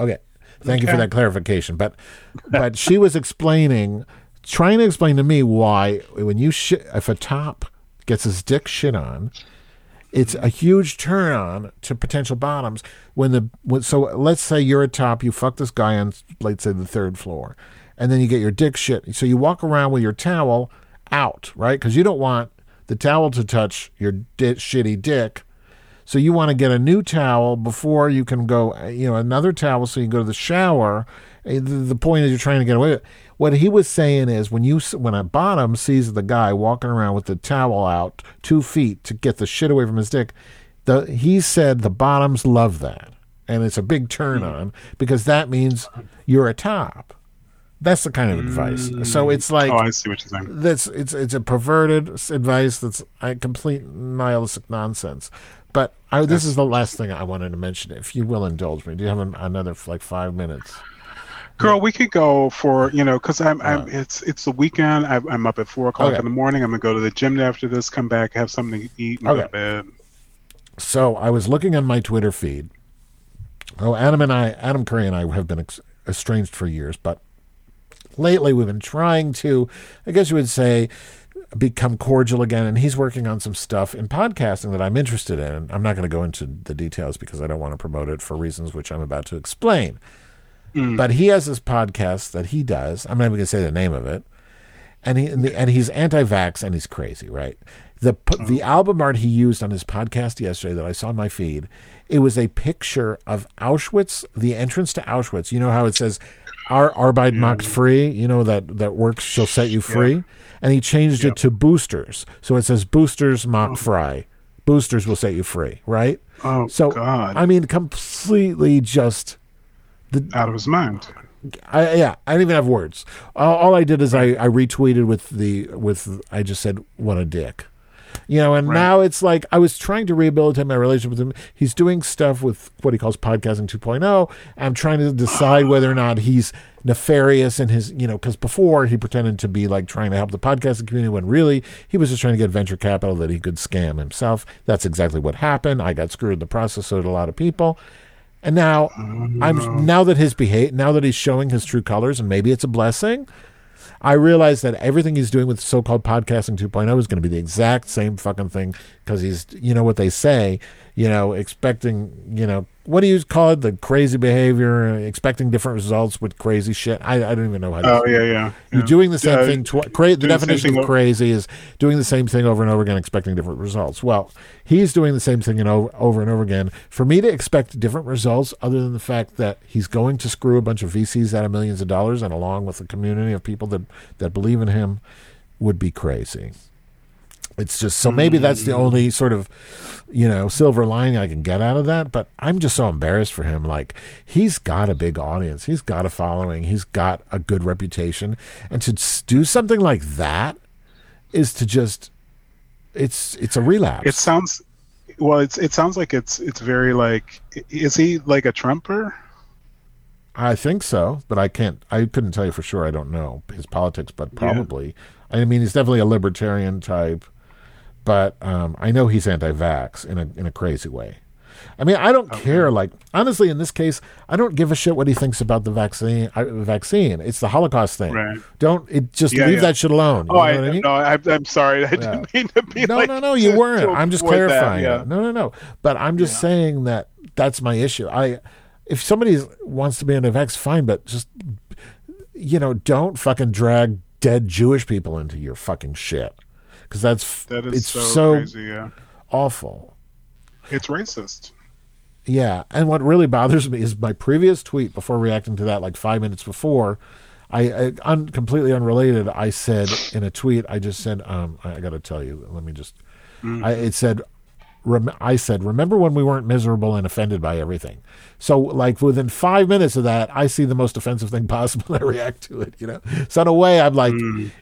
Okay. Thank you for that clarification. But but she was explaining, trying to explain to me why when you shit, if a top gets his dick shit on, it's a huge turn on to potential bottoms. When the when, so let's say you're a top, you fuck this guy on let's say the third floor, and then you get your dick shit. So you walk around with your towel out, right? Because you don't want the towel to touch your di- shitty dick. So you want to get a new towel before you can go, uh, you know, another towel so you can go to the shower. Uh, The, the point is you're trying to get away. with it. What he was saying is when you when a bottom sees the guy walking around with the towel out two feet to get the shit away from his dick, the he said the bottoms love that, and it's a big turn on because that means you're a top. That's the kind of advice. So mm. it's like oh, I see what you're saying. that's it's it's a perverted advice that's a complete nihilistic nonsense. But I, this is the last thing I wanted to mention. If you will indulge me, do you have an, another like five minutes? Girl, we could go for you know because I'm, I'm uh. it's it's the weekend. I'm, I'm up at four o'clock Okay. in the morning. I'm gonna go to the gym after this. Come back, have something to eat, and go to bed. So I was looking on my Twitter feed. Oh, Adam and I, Adam Curry and I have been ex- estranged for years, but lately we've been trying to, I guess you would say, become cordial again. And he's working on some stuff in podcasting that I'm interested in. I'm not going to go into the details because I don't want to promote it for reasons which I'm about to explain. Mm. But he has this podcast that he does. I'm not even going to say the name of it. And he and, the, and he's anti-vax and he's crazy, right? The p oh. the album art he used on his podcast yesterday that I saw on my feed, it was a picture of Auschwitz, the entrance to Auschwitz. You know how it says "Our Arbeit macht frei," you know that that works shall set you free, and he changed it to boosters. So it says "Boosters macht oh. frei." Boosters will set you free, right? Oh so God! I mean, completely just out of his mind. I, yeah, I didn't even have words. All, all I did is I, I retweeted with the with I just said what a dick. You know, and now it's like I was trying to rehabilitate my relationship with him. He's doing stuff with what he calls podcasting 2.0. I'm trying to decide whether or not he's nefarious in his, you know, because before he pretended to be like trying to help the podcasting community when really he was just trying to get venture capital that he could scam himself. That's exactly what happened. I got screwed in the process, so did a lot of people. And now I'm oh, now that his behave now that he's showing his true colors, and maybe it's a blessing. I realize that everything he's doing with so-called podcasting 2.0 is going to be the exact same fucking thing because he's, you know, what they say, you know, expecting, you know, what do you call it? The crazy behavior, uh, expecting different results with crazy shit. I, I don't even know how to. Oh, yeah, yeah, You're yeah. doing the same Uh, thing. Tw- cra- the doing the definition of over- crazy is doing the same thing over and over again, expecting different results. Well, he's doing the same thing and over, over and over again. For me to expect different results, other than the fact that he's going to screw a bunch of VCs out of millions of dollars, and along with a community of people that that believe in him, would be crazy. It's just so maybe that's the mm. only sort of you know silver lining I can get out of that. But I'm just so embarrassed for him. Like he's got a big audience, he's got a following, he's got a good reputation, and to do something like that is to just it's it's a relapse. It sounds well. It's it sounds like it's it's very like. Is he like a Trumper? I think so, but I can't. I couldn't tell you for sure. I don't know his politics, but probably. I mean, he's definitely a libertarian type, but um, I know he's anti-vax in a in a crazy way. I mean, I don't care. Like honestly, in this case, I don't give a shit what he thinks about the vaccine. Uh, vaccine. It's the Holocaust thing. Right. Don't it just Yeah, leave yeah. that shit alone. You Oh, know I, what I mean? no, I, I'm sorry. I didn't mean to be no, like. no, no, no, you to- weren't. to I'm just that, clarifying. yeah. No, no, no. But I'm just saying that that's my issue. I, if somebody wants to be an vax, fine, but just, you know, don't fucking drag dead Jewish people into your fucking shit, because that's That is it's so, so, crazy. Yeah, awful. it's racist. Yeah, and what really bothers me is my previous tweet before reacting to that, like five minutes before, I, I un, completely unrelated. I said in a tweet, I just said, um, I, I got to tell you, let me just. I, it said, rem, I said, remember when we weren't miserable and offended by everything? So, like within five minutes of that, I see the most offensive thing possible and I react to it. You know, so in a way, I'm like,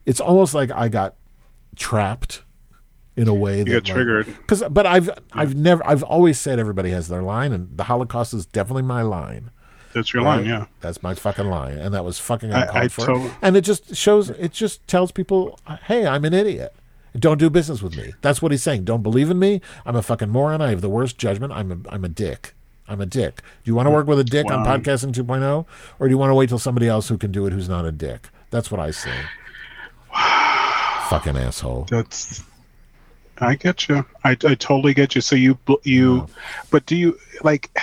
it's almost like I got trapped in a way that You got triggered. because but I've I've never I've always said everybody has their line and the Holocaust is definitely my line. That's your line, yeah. That's my fucking line, and that was fucking I- uncalled I for. tot- and it just shows. It just tells people, "Hey, I'm an idiot. Don't do business with me." That's what he's saying. Don't believe in me. I'm a fucking moron. I have the worst judgment. I'm a I'm a dick. I'm a dick. Do you want to work with a dick on podcasting 2.0, or do you want to wait till somebody else who can do it who's not a dick? That's what I say. Fucking asshole. That's. I get you. I, I totally get you. So you you, but do you like?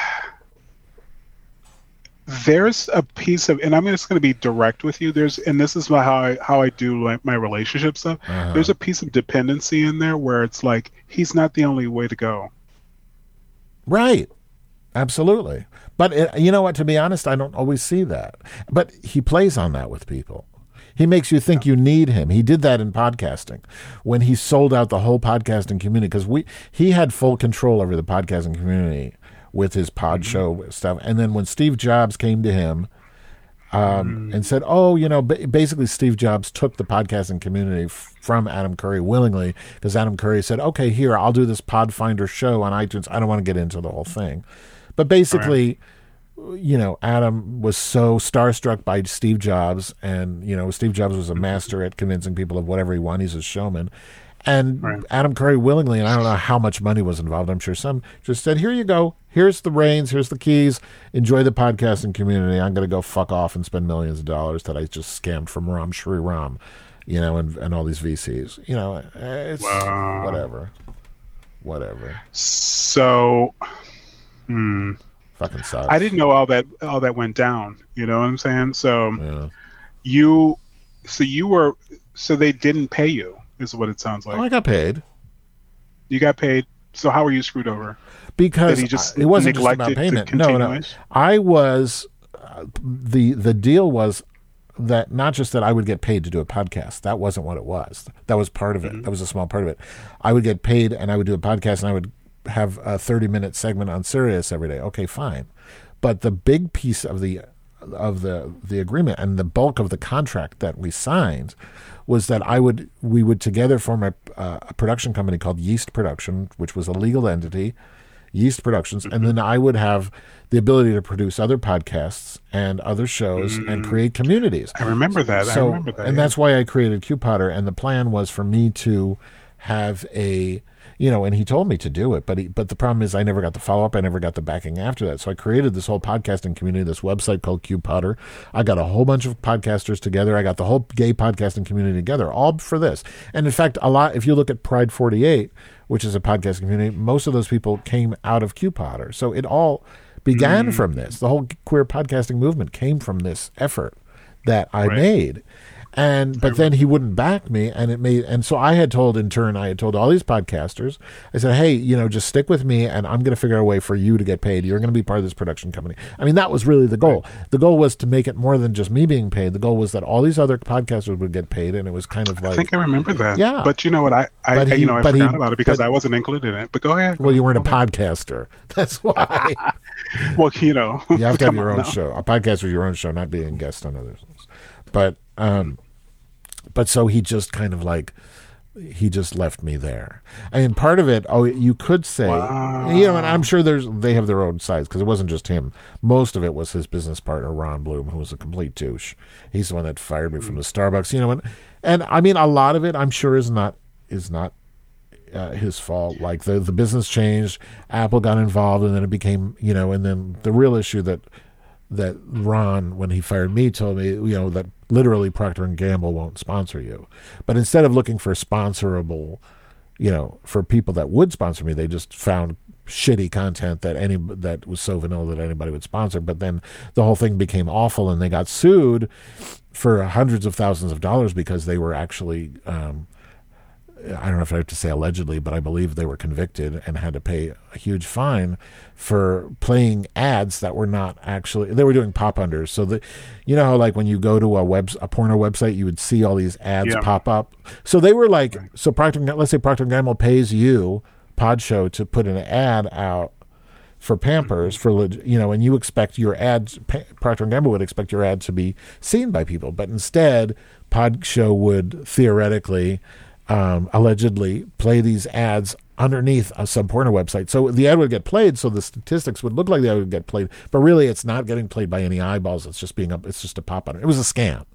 There's a piece of, and I'm just going to be direct with you. There's, and this is my, how I how I do like my relationship stuff. Uh-huh. There's a piece of dependency in there where it's like he's not the only way to go. Right. Absolutely. But it, you know what? To be honest, I don't always see that. But he plays on that with people. He makes you think you need him. He did that in podcasting when he sold out the whole podcasting community because we he had full control over the podcasting community with his pod show stuff. And then when Steve Jobs came to him um, and said, "Oh, you know, ba- basically Steve Jobs took the podcasting community f- from Adam Curry willingly because Adam Curry said, "Okay, here I'll do this Podfinder show on iTunes. I don't want to get into the whole thing." But basically, you know, Adam was so starstruck by Steve Jobs, and you know, Steve Jobs was a master at convincing people of whatever he wanted. He's a showman. And Adam Curry willingly, and I don't know how much money was involved. I'm sure some just said, "Here you go. Here's the reins. Here's the keys. Enjoy the podcasting community. I'm going to go fuck off and spend millions of dollars that I just scammed from Ram Shriram, you know, and and all these VCs. You know, it's Wow. whatever, whatever. So, hmm. Fucking sucks. I didn't know all that all that went down. You know what I'm saying? So you, so you were, so they didn't pay you, is what it sounds like. Oh, I got paid. You got paid. So how were you screwed over? because he just it wasn't just about payment. No, no. I was uh, the the deal was that not just that I would get paid to do a podcast. That wasn't what it was. That was part of it. Mm-hmm. That was a small part of it. I would get paid and I would do a podcast and I would have a 30 minute segment on Sirius every day. Okay, fine. But the big piece of the of the the agreement and the bulk of the contract that we signed was that I would we would together form a, uh, a production company called Yeast Production, which was a legal entity, Yeast Productions, and then I would have the ability to produce other podcasts and other shows and create communities. I remember that. I So, remember that. and yeah. that's why I created QPodder. And the plan was for me to have a, you know, and he told me to do it, but he, but the problem is I never got the follow up. I never got the backing after that. So I created this whole podcasting community, this website called QPodder. I got a whole bunch of podcasters together. I got the whole gay podcasting community together, all for this. And in fact, a lot. If you look at Pride Forty Eight, which is a podcasting community, most of those people came out of QPodder. So it all began mm. from this. The whole queer podcasting movement came from this effort that I Right. made. And but then he wouldn't back me and it made and so I had told in turn I had told all these podcasters I said hey you know just stick with me and I'm going to figure out a way for you to get paid you're going to be part of this production company I mean that was really the goal the goal was to make it more than just me being paid the goal was that all these other podcasters would get paid and it was kind of like I think I remember that. Yeah. But you know what? I, I he- you know, I but he- forgot about it because but- I wasn't included in it. But go ahead. well you weren't a podcaster that's why Well, you know, you have to have your own now. show. A podcast is your own show, not being a guest on others. But um, but so he just kind of like he just left me there. I mean, part of it, oh, you could say, you know, and I'm sure there's they have their own sides because it wasn't just him. Most of it was his business partner Ron Bloom, who was a complete douche. He's the one that fired me from the Starbucks, you know, and and I mean, a lot of it, I'm sure, is not is not uh, his fault. Like the the business changed, Apple got involved, and then it became you know, and then the real issue that that Ron, when he fired me, told me you know that literally Procter and Gamble won't sponsor you, but instead of looking for sponsorable, you know, for people that would sponsor me, they just found shitty content that any that was so vanilla that anybody would sponsor. But then the whole thing became awful, and they got sued for hundreds of thousands of dollars because they were actually. Um, I don't know if I have to say allegedly, but I believe they were convicted and had to pay a huge fine for playing ads that were not actually they were doing pop unders. So the you know how like when you go to a web a porno website you would see all these ads Yeah. pop up. So they were like so Procter let's say Procter and Gamble pays you Pod Show to put an ad out for Pampers mm-hmm. for leg- you know, and you expect your ads. Procter and Gamble would expect your ad to be seen by people, but instead, Pod Show would theoretically, um, allegedly, play these ads underneath a some porno website. So the ad would get played, so the statistics would look like the ad would get played, but really, it's not getting played by any eyeballs. It's just being up. It's just a pop on. It was a scam,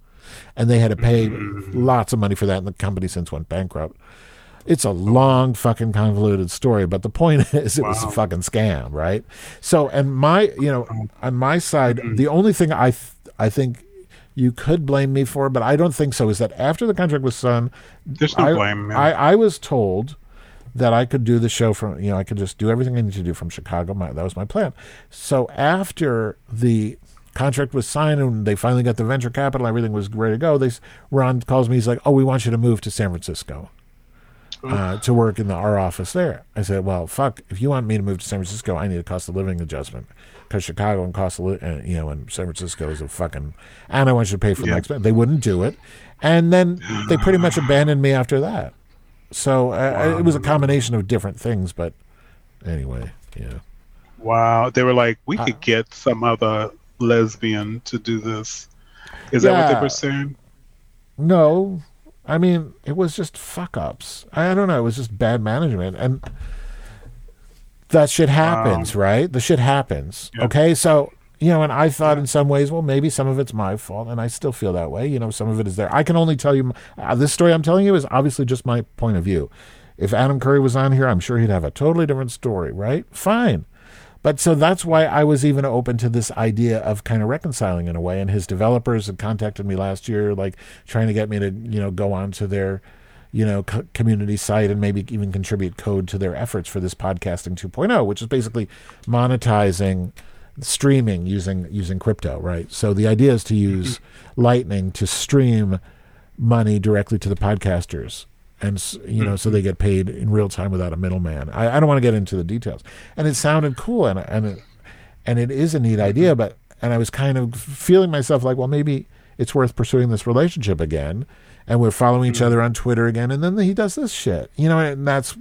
and they had to pay lots of money for that, and the company since went bankrupt. It's a long fucking convoluted story, but the point is it was a fucking scam, right? So, and my, you know, uh-huh. on my side, mm-hmm. the only thing I, th- I think you could blame me for, but I don't think so, is that after the contract was signed, There's no I, blame. I, I was told that I could do the show from, you know, I could just do everything I need to do from Chicago. My, that was my plan. So after the contract was signed and they finally got the venture capital, everything was ready to go. They Ron calls me. He's like, "Oh, we want you to move to San Francisco." uh, to work in the, our office there. I said, well, fuck, if you want me to move to San Francisco, I need a cost of living adjustment because Chicago and cost of li- uh, you know, and San Francisco is a fucking, and I want you to pay for my Yeah. expense. They wouldn't do it. And then they pretty much abandoned me after that. So uh, it was a combination of different things, but anyway, yeah. Wow, they were like, we Uh, could get some other lesbian to do this. Is that what they were saying? No, I mean it was just fuck ups. I don't know. It was just bad management, and that shit happens, right? The shit happens. Okay, so you know, and I thought in some ways, well, maybe some of it's my fault, and I still feel that way. You know, some of it is there. I can only tell you uh, this story I'm telling you is obviously just my point of view. If Adam Curry was on here, I'm sure he'd have a totally different story, right? Fine. But so that's why I was even open to this idea of kind of reconciling in a way. And his developers had contacted me last year, like trying to get me to, you know, go on to their, you know, co- community site and maybe even contribute code to their efforts for this podcasting 2.0, which is basically monetizing streaming using using crypto, right? So the idea is to use mm-hmm. Lightning to stream money directly to the podcasters and you know so they mm-hmm. get paid in real time without a middleman. I, I don't want to get into the details. And it sounded cool and and it, and it is a neat mm-hmm. idea but and i was kind of feeling myself like well maybe it's worth pursuing this relationship again and we're following each other on twitter again and then he does this shit you know and that's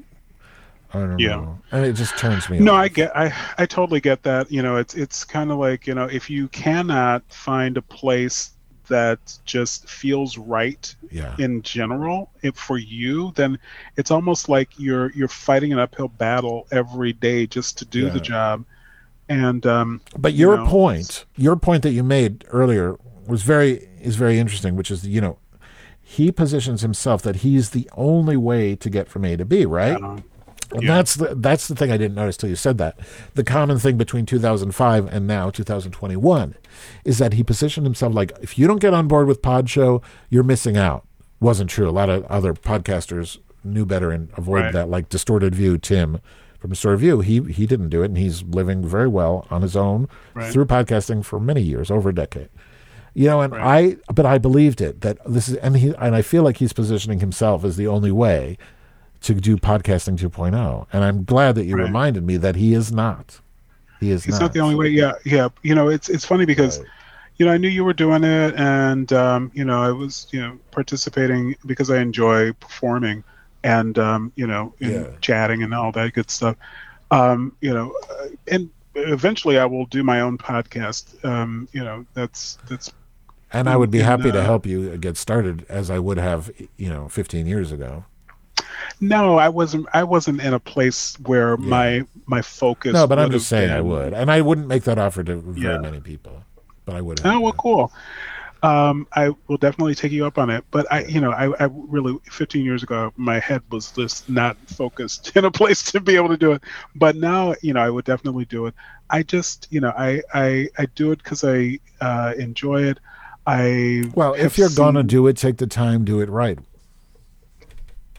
I don't Yeah. know. And it just turns me No, off. I get, I, I totally get that. You know, it's, it's kind of like, you know, if you cannot find a place that just feels right Yeah. in general if for you, then it's almost like you're, you're fighting an uphill battle every day just to do Yeah. the job. And, um, But you your know, point, your point that you made earlier was very is very interesting, which is you know, he positions himself that he's the only way to get from A to B, right? And that's the that's the thing I didn't notice till you said that. The common thing between 2005 and now 2021 is that he positioned himself like if you don't get on board with Pod Show, you're missing out. Wasn't true. A lot of other podcasters knew better and avoided Right. that. Like Distorted View, Tim from Distorted View, he he didn't do it, and he's living very well on his own Right. through podcasting for many years, over a decade. You know, and I, but I believed it that this is, and he, and I feel like he's positioning himself as the only way to do podcasting 2.0. And I'm glad that you Right. reminded me that he is not. He is It's not. not the only way. Yeah, yeah. You know, it's it's funny because, you know, I knew you were doing it, and um, you know, I was you know participating because I enjoy performing, and um, you know, in Yeah. chatting and all that good stuff. Um, you know, uh, and eventually I will do my own podcast. Um, you know, that's that's. And I would be happy to uh, help you get started as I would have, you know, 15 years ago. No, I wasn't. I wasn't in a place where my my focus. No, but I'm just saying I would. And I wouldn't make that offer to very Yeah. many people, but I would. Oh well, cool. Um, I will definitely take you up on it. But I, you know, I, I really 15 years ago, my head was just not focused in a place to be able to do it. But now, you know, I would definitely do it. I just, you know, I I, I do it because I uh, enjoy it. I Well, if you're going to do it, take the time, do it right,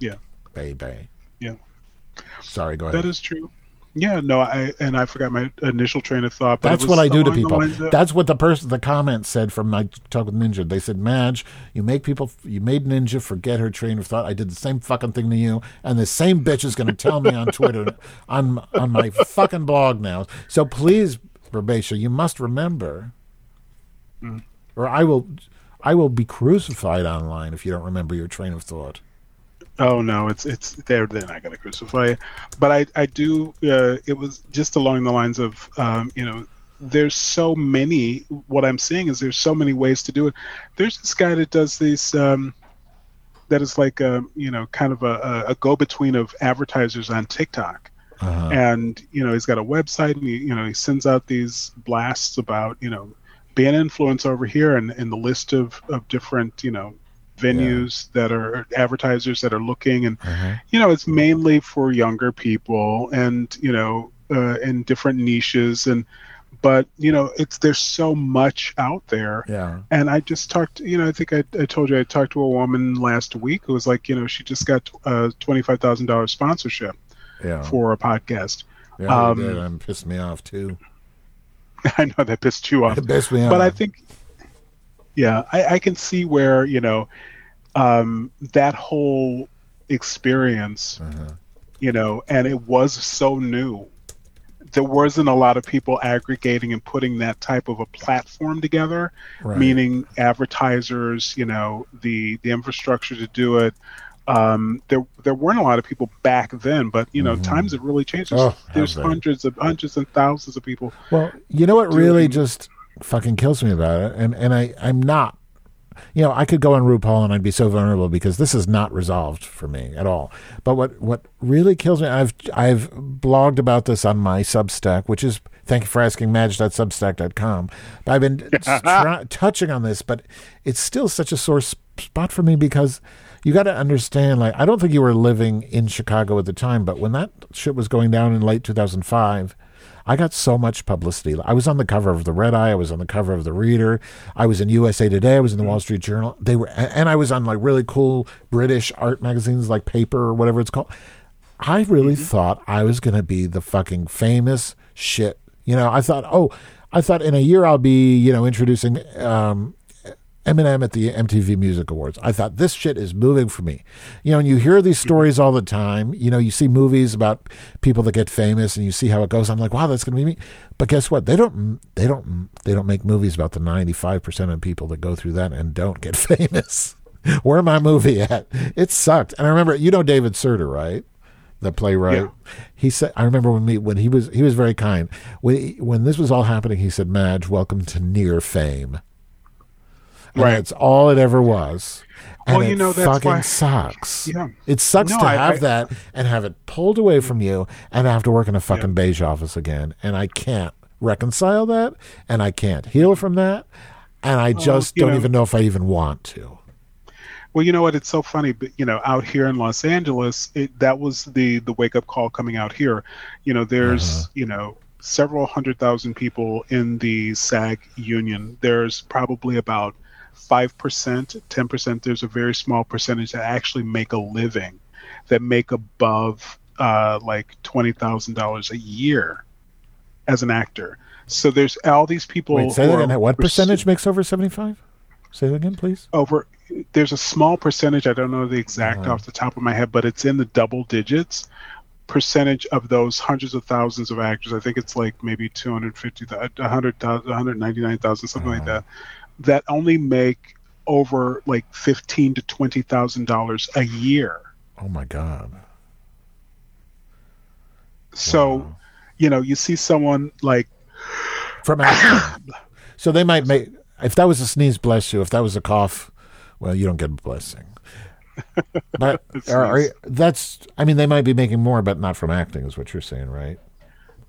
yeah, baby. yeah, Sorry, go ahead. that is true. Yeah, no, I and I forgot my initial train of thought. That's what I do to people. of- That's what the person, the comment said from my talk with Ninja. They said, "Madge, you make people, you made Ninja forget her train of thought. I did the same fucking thing to you, and the same bitch is going to tell me on Twitter, on on my fucking blog now. So please, Rebecca, you must remember, Mm. Or I will, I will be crucified online if you don't remember your train of thought. Oh no, it's it's they're they're not going to crucify you, but I I do. Uh, it was just along the lines of um, you know, there's so many. What I'm seeing is there's so many ways to do it. There's this guy that does these. Um, that is like a you know kind of a, a go between of advertisers on TikTok, Uh-huh. and you know he's got a website and he, you know he sends out these blasts about you know being an influencer over here and, and the list of, of different you know venues that are advertisers that are looking and you know it's mainly for younger people and you know uh, in different niches and but you know it's there's so much out there Yeah. and I just talked, you know, I think I, I told you I talked to a woman last week who was like, you know, she just got a thousand dollars sponsorship Yeah. for a podcast. Yeah, Um, and pissed me off too. I know that pissed you off, but I think, yeah, I, I can see where you know um, that whole experience, Uh-huh. you know, and it was so new. There wasn't a lot of people aggregating and putting that type of a platform together, Right. meaning advertisers, you know, the the infrastructure to do it. Um, there there weren't a lot of people back then, but you know, times have really changed. There's, Mm-hmm. Oh, there's hundreds of hundreds and thousands of people. Well, you know what really just fucking kills me about it, and and I I'm not. You know, I could go on RuPaul and I'd be so vulnerable because this is not resolved for me at all. But what what really kills me, I've I've blogged about this on my Substack, which is thank you for asking, Madge.substack.com. But I've been try, touching on this, but it's still such a sore spot for me because you got to understand. Like, I don't think you were living in Chicago at the time, but when that shit was going down in late 2005. I got so much publicity. I was on the cover of the Red Eye. I was on the cover of the Reader. I was in USA Today. I was in the Wall Street Journal. They were, and I was on like really cool British art magazines like Paper or whatever it's called. I really thought I was going to be the fucking famous shit. You know, I thought, oh, I thought in a year I'll be, you know, introducing um, Eminem at the MTV Music Awards. I thought this shit is moving for me. You know, and you hear these stories all the time. You know, you see movies about people that get famous, and you see how it goes. I'm like, wow, that's going to be me. But guess what? They don't. They don't. They don't make movies about the 95 percent of people that go through that and don't get famous. Where my movie at? It sucked. And I remember, you know, David Cerda, right? the playwright. He said, I remember when me when he was he was very kind. When he- when this was all happening, he said, "Madge, welcome to near fame." Right. That's all it ever was. And Well, you it know, that's fucking why- sucks. Yeah. It sucks No, to I- have I- that and have it pulled away from you and have to work in a fucking beige office again. And I can't reconcile that and I can't heal from that. And I just you don't know- even know if I even want to. Well, you know what? It's so funny, but you know, out here in Los Angeles, it, that was the the wake up call coming out here. You know, there's uh-huh. you know several hundred thousand people in the SAG union. There's probably about five percent, ten percent. There's a very small percentage that actually make a living, that make above uh, like twenty thousand dollars a year as an actor. So there's all these people. Wait, say that again. What percentage makes over 75? Say that again, please. over there's a small percentage i don't know the exact Uh-huh. off the top of my head but it's in the double digits percentage of those hundreds of thousands of actors i think it's like maybe 250 100,000 199,000 something like Uh-huh. that that only make over like 15 to 20,000 dollars a year Oh my god. so you know you see someone like From acting. so they might make if that was a sneeze, bless you. If that was a cough, well, you don't get a blessing. But are, are, Sneeze. that's I mean they might be making more, but not from acting, is what you're saying, right?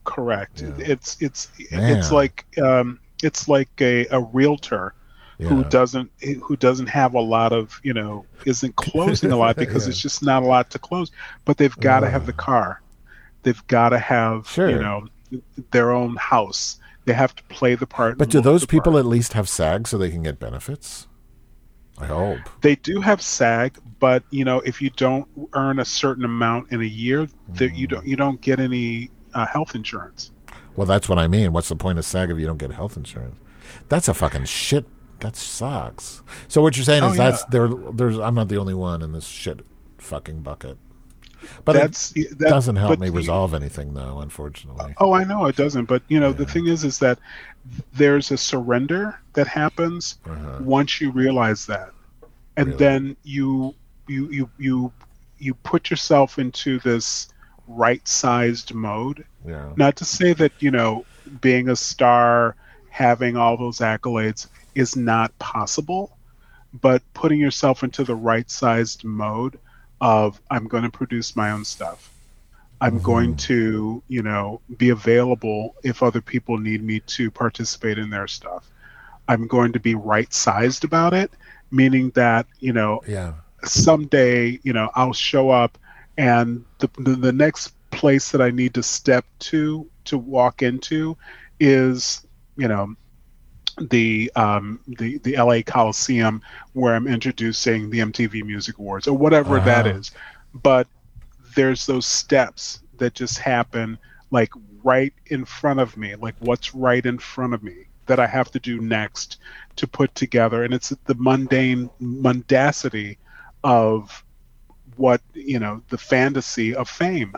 correct it's it's Man. it's like um it's like a, a realtor who doesn't who doesn't have a lot of you know isn't closing a lot because Yeah. it's just not a lot to close but they've got to have the car they've got to have Sure. you know their own house they have to play the part But do those people part. at least have SAG so they can get benefits? I hope. they do have sag but you know if you don't earn a certain amount in a year that you don't you don't get any uh, health insurance Well, that's what I mean. What's the point of SAG if you don't get health insurance? That's a fucking shit. That sucks. So what you're saying Oh, is yeah. that's there. There's I'm not the only one in this shit fucking bucket. But That's- it that- doesn't help me you- resolve anything, though. Unfortunately. Oh, I know it doesn't, but you know the thing is, is that there's a surrender that happens Uh-huh. once you realize that, and then you you you you you put yourself into this right-sized mode. Yeah. Not to say that you know being a star, having all those accolades is not possible, but putting yourself into the right-sized mode of I'm going to produce my own stuff. I'm mm-hmm. going to, you know, be available if other people need me to participate in their stuff. I'm going to be right sized about it, meaning that, you know, Yeah. someday, you know, I'll show up and the, the, the next place that I need to step to, to walk into is, you know, the um the the LA Coliseum where I'm introducing the MTV Music Awards or whatever that Uh-huh. is. But there's those steps that just happen like right in front of me, like what's right in front of me that I have to do next to put together and it's the mundane mundacity of what, you know, the fantasy of fame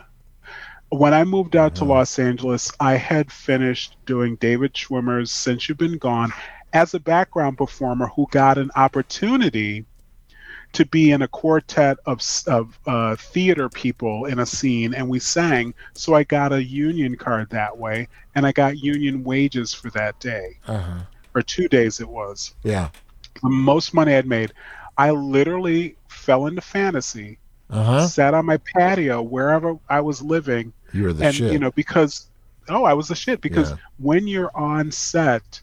when I moved out to Los Angeles, I had finished doing David Schwimmer's Since You've Been Gone as a background performer who got an opportunity to be in a quartet of, of uh, theater people in a scene, and we sang. So I got a union card that way, and I got union wages for that day, Uh-huh. or two days it was Yeah. the most money I'd made. I literally fell into fantasy, Uh-huh. sat on my patio wherever I was living, You were the and shit. you know because oh, I was the shit because Yeah. when you're on set,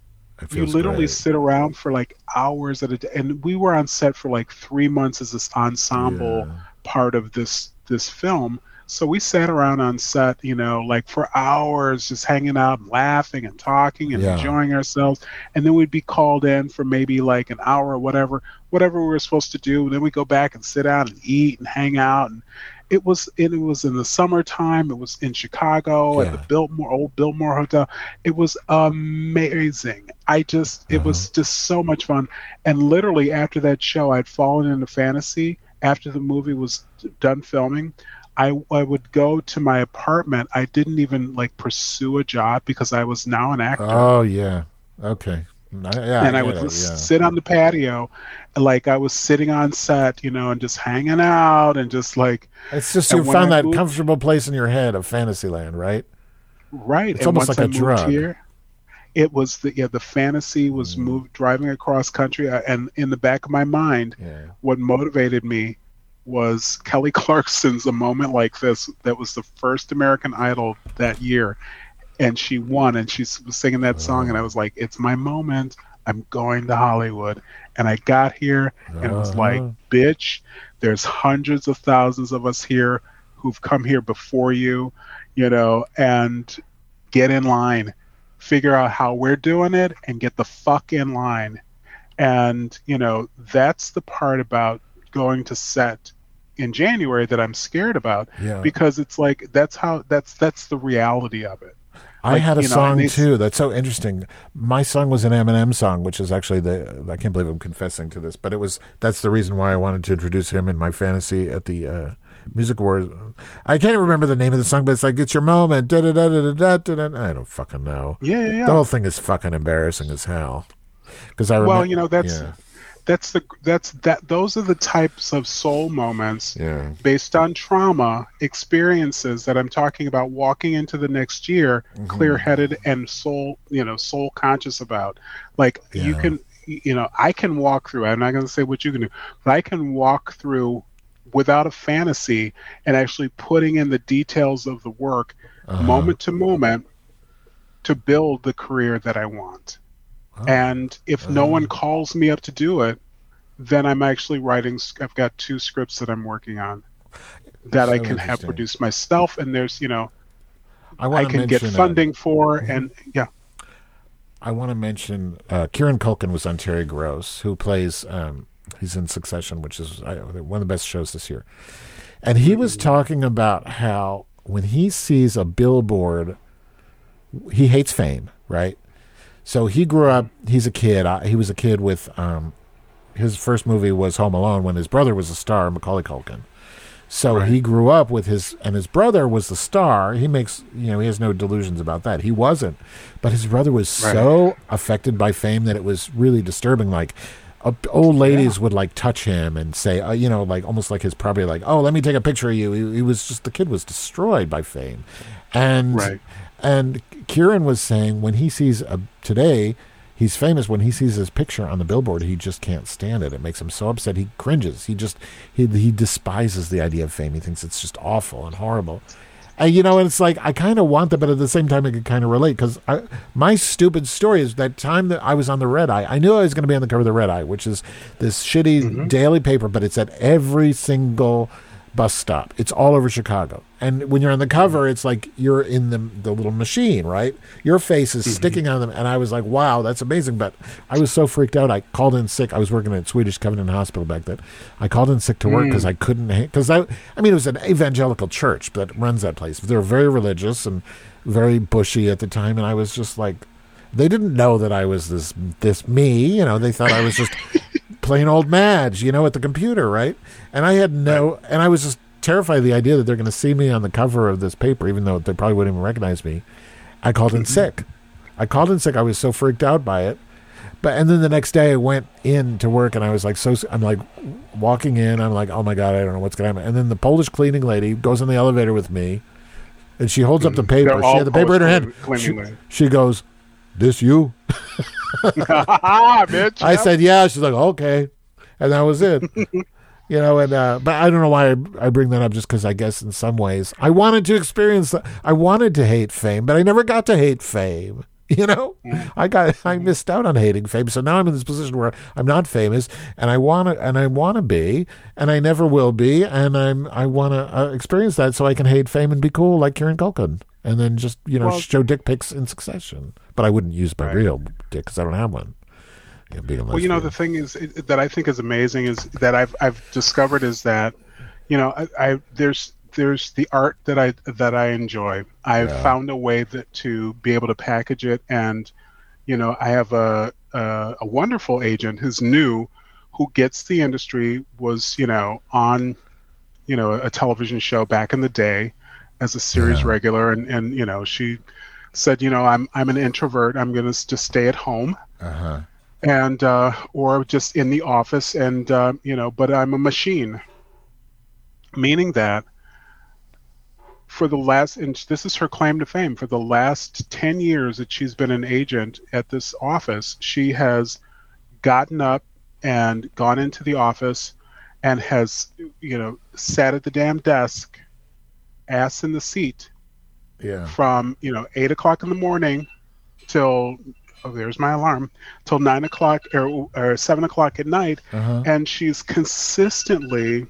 you literally great. sit around for like hours at a day, and we were on set for like three months as this ensemble part of this this film. So we sat around on set, you know, like for hours, just hanging out, and laughing and talking and Yeah. enjoying ourselves. And then we'd be called in for maybe like an hour or whatever, whatever we were supposed to do. And then we go back and sit down and eat and hang out. And it was it it was in the summertime. It was in Chicago at the Biltmore old Biltmore Hotel. It was amazing. I just it was uh-huh. just so much fun. And literally after that show, I'd fallen into fantasy. After the movie was done filming, I, I would go to my apartment. I didn't even like pursue a job because I was now an actor. Oh yeah. Okay. I- yeah, and I, get would it, yeah. sit on the patio, like I was sitting on set, you know, and just hanging out and just like It's just you found I that moved- comfortable place in your head of Fantasyland, right? Right. It's and almost like I a drug. Here, it was the yeah the fantasy was Mm. moved driving across country, uh, and in the back of my mind, what motivated me was Kelly Clarkson's "A Moment Like This." That was the first American Idol that year, and she won, and she was singing that song, and I was like, "It's my moment. I'm going to Hollywood." And I got here, and it was like, Uh-huh. "Bitch, there's hundreds of thousands of us here who've come here before you, you know, and get in line, figure out how we're doing it, and get the fuck in line." And you know, that's the part about going to set in January that I'm scared about Yeah. because it's like that's how that's that's the reality of it. I Like, had a you know, song they- too. That's so interesting. My song was an Eminem song, which is actually the. I can't believe I'm confessing to this, but it was. That's the reason why I wanted to introduce him in my fantasy at the uh, music awards. I can't remember the name of the song, but it's like "It's Your Moment." Da, da, da, da, da, da, da. I don't fucking know. Yeah, yeah, yeah. The whole thing is fucking embarrassing as hell. Because I remember. well, you know that's yeah. That's the that's that those are the types of soul moments Yeah. based on trauma experiences that I'm talking about walking into the next year Mm-hmm. clear-headed and soul you know soul conscious about like you can you know I can walk through I'm not going to say what you can do but I can walk through without a fantasy and actually putting in the details of the work Uh-huh. moment to moment to build the career that I want. Oh. And if no one calls me up to do it, then I'm actually writing. I've got two scripts that I'm working on that I can have produced myself, and there's you know I I, can get uh, funding for, and yeah, I want to mention uh, Kieran Culkin was on Terry Gross, who plays. Um, he's in Succession, which is uh, one of the best shows this year. And he was talking about how when he sees a billboard, he hates fame, right? So he grew up. He's a kid. I, he was a kid with. Um, his first movie was Home Alone when his brother was a star, Macaulay Culkin. So he grew up with his, and his brother was the star. He makes, you know, he has no delusions about that. He wasn't, but his brother was so affected by fame that it was really disturbing. Like, uh, old ladies would like touch him and say, uh, you know, like almost like his property, like, oh, let me take a picture of you. He, he was just the kid was destroyed by fame, and Right. And Kieran was saying when he sees a, today, he's famous. When he sees his picture on the billboard, he just can't stand it. It makes him so upset. He cringes. He just he he despises the idea of fame. He thinks it's just awful and horrible. And you know, and it's like I kind of want that, but at the same time, I could kind of relate because my stupid story is that time that I was on the Red Eye. I knew I was going to be on the cover of the Red Eye, which is this shitty mm-hmm. daily paper, but it's at every single bus stop. It's all over Chicago. And when you're on the cover, it's like you're in the the little machine, right? Your face is mm-hmm. sticking on them. And I was like, wow, that's amazing. But I was so freaked out. I called in sick. I was working at Swedish Covenant Hospital back then. I called in sick to work mm. because I couldn't, because I, I mean, it was an evangelical church that runs that place. They were very religious and very bushy at the time. And I was just like, they didn't know that I was this, this me, you know, they thought I was just plain old Madge, you know, at the computer, right? And I had no, and I was just terrified of the idea that they're going to see me on the cover of this paper, even though they probably wouldn't even recognize me. I called in sick. I called in sick. I was so freaked out by it. But and then the next day I went in to work and I was like so I'm like walking in I'm like oh my god I don't know what's gonna happen and then the Polish cleaning lady goes in the elevator with me and she holds up the paper she had the paper in her hand she, she goes this you bitch. I yep. said, yeah. She's like, okay. And that was it. you know, and, uh, but I don't know why I, I bring that up just because I guess in some ways I wanted to experience, the, I wanted to hate fame, but I never got to hate fame. You know, I got, I missed out on hating fame. So now I'm in this position where I'm not famous and I want to, and I want to be, and I never will be. And I'm, I want to uh, experience that so I can hate fame and be cool like Kieran Culkin. And then just, you know, Well- show dick pics in succession. But I wouldn't use my real dick because I don't have one. Being a Well, you know, the thing is it, that I think is amazing is that I've I've discovered is that, you know, I, I there's there's the art that I that I enjoy. I've Yeah. found a way that to be able to package it, and you know, I have a a, a wonderful agent who's new, who gets the industry was you know on, you know, a television show back in the day, as a series regular, and and you know she said, you know, I'm I'm an introvert. I'm gonna just stay at home Uh huh. and uh, or just in the office and uh, you know but i'm a machine meaning that for the last and this is her claim to fame for the last 10 years that she's been an agent at this office she has gotten up and gone into the office and has you know sat at the damn desk ass in the seat Yeah. from you know eight o'clock in the morning till oh there's my alarm till nine o'clock or, or seven o'clock at night Uh-huh. and she's consistently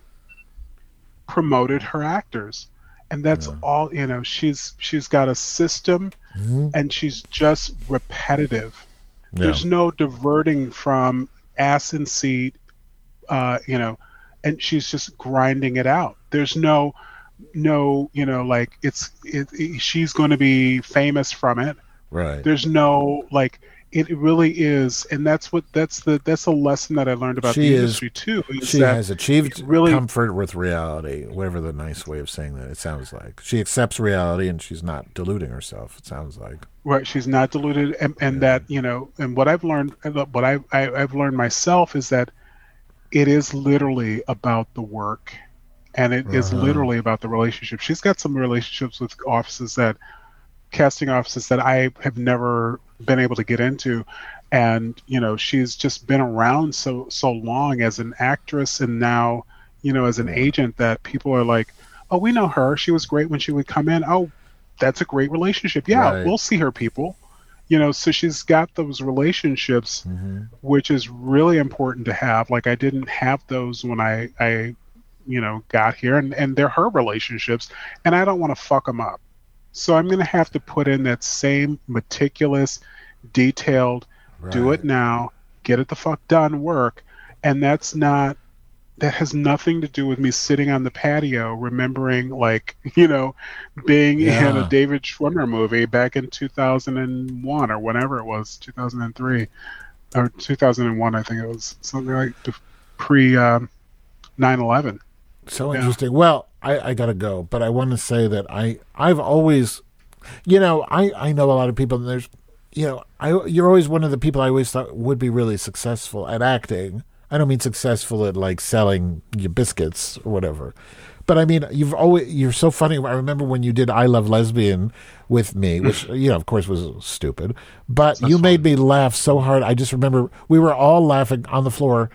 promoted her actors and that's all you know she's she's got a system Mhm. and she's just repetitive Yeah. there's no diverting from ass and seat uh you know and she's just grinding it out there's no no you know like it's it, it- she's going to be famous from it Right. there's no like it really is and that's what that's the that's a lesson that i learned about she the is. industry too is She has achieved really comfort with reality, whatever the nice way of saying that. It sounds like she accepts reality and she's not deluding herself. It sounds like. right she's not deluded, and, and that you know and what i've learned uh, what I, I i've learned myself is that it is literally about the work and it is Uh-huh. literally about the relationship. She's got some relationships with offices that casting offices that i have never been able to get into. And you know she's just been around so so long as an actress and now you know as an agent that people are like oh we know her. She was great when she would come in. Oh that's a great relationship. Yeah Right. we'll see her people. You know so she's got those relationships which is really important to have. Like i didn't have those when i i you know got here and and they're her relationships and i don't want to fuck them up. So i'm going to have to put in that same meticulous detailed do it now get it the fuck done work and that's not that has nothing to do with me sitting on the patio remembering like you know being in a david schwimmer movie back in 2001 or whenever it was 2003 or 2001 i think it was something like pre um, 9-11 So Yeah. interesting. Well, I, I gotta go, but I want to say that I I've always, you know, I I know a lot of people. And there's, you know, I you're always one of the people I always thought would be really successful at acting. I don't mean successful at like selling your biscuits or whatever, but I mean you've always you're so funny. I remember when you did I Love Lesbian with me, which you know of course was stupid, but you made me laugh so hard. I just remember we were all laughing on the floor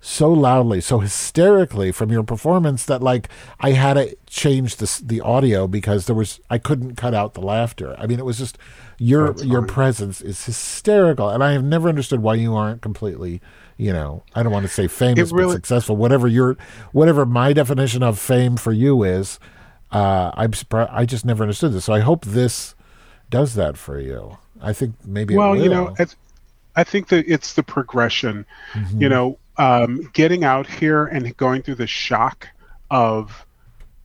so loudly, so hysterically from your performance that like I had to change the the audio because there was I couldn't cut out the laughter. I mean, it was just your your presence is hysterical, and I have never understood why you aren't completely. You know, I don't want to say famous, really- but successful. Whatever your, whatever my definition of fame for you is, uh, I'm surprised. I just never understood this. So I hope this does that for you. I think maybe. it well you know it's, i think that it's the progression Mm-hmm. you know um, getting out here and going through the shock of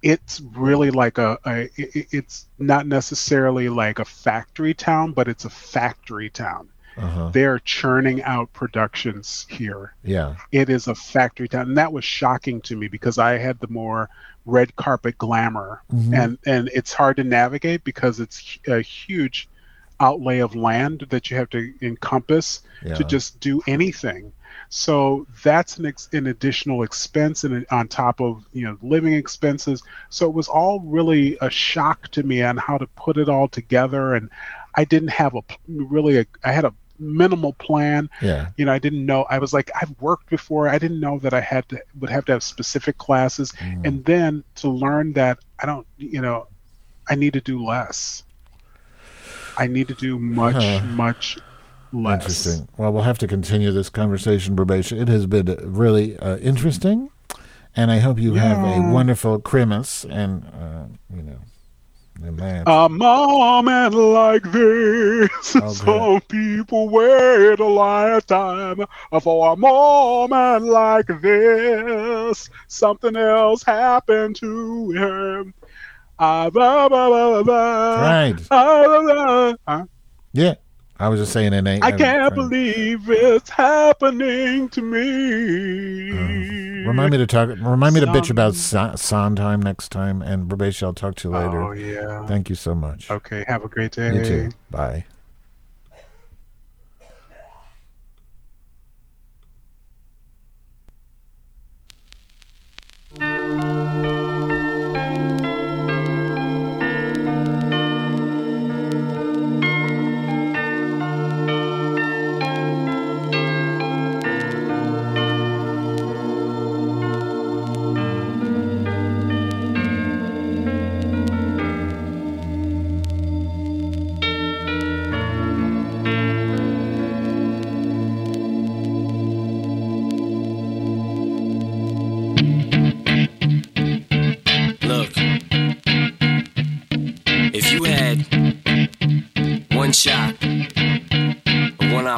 it's really like a it's not necessarily like a factory town but it's a factory town Uh-huh. they're churning out productions here Yeah. it is a factory town and that was shocking to me because i had the more red carpet glamour Mhm. and and it's hard to navigate because it's a huge outlay of land that you have to encompass Yeah. to just do anything so that's an, ex- an additional expense and on top of you know living expenses so it was all really a shock to me on how to put it all together and i didn't have a really a, i had a minimal plan Yeah. you know i didn't know i was like i've worked before i didn't know that i had to would have to have specific classes Mm. and then to learn that i don't you know i need to do less i need to do much Huh. much less Interesting. Well, we'll have to continue this conversation, Probation. It has been really uh, interesting, and I hope you have a wonderful Christmas and, uh, you know, and that. A moment like this, Okay. some people wait a lifetime for a moment like this. Something else happened to him. Ah, blah, blah, blah, blah, Right. ah, blah, blah. Huh? yeah. I was just saying it ain't. I can't believe it's happening to me. Uh, remind me to talk. Remind me to bitch about Sa- Sondheim next time, and Probation. I'll talk to you later. Oh, yeah. Thank you so much. Okay, have a great day. You too. Bye.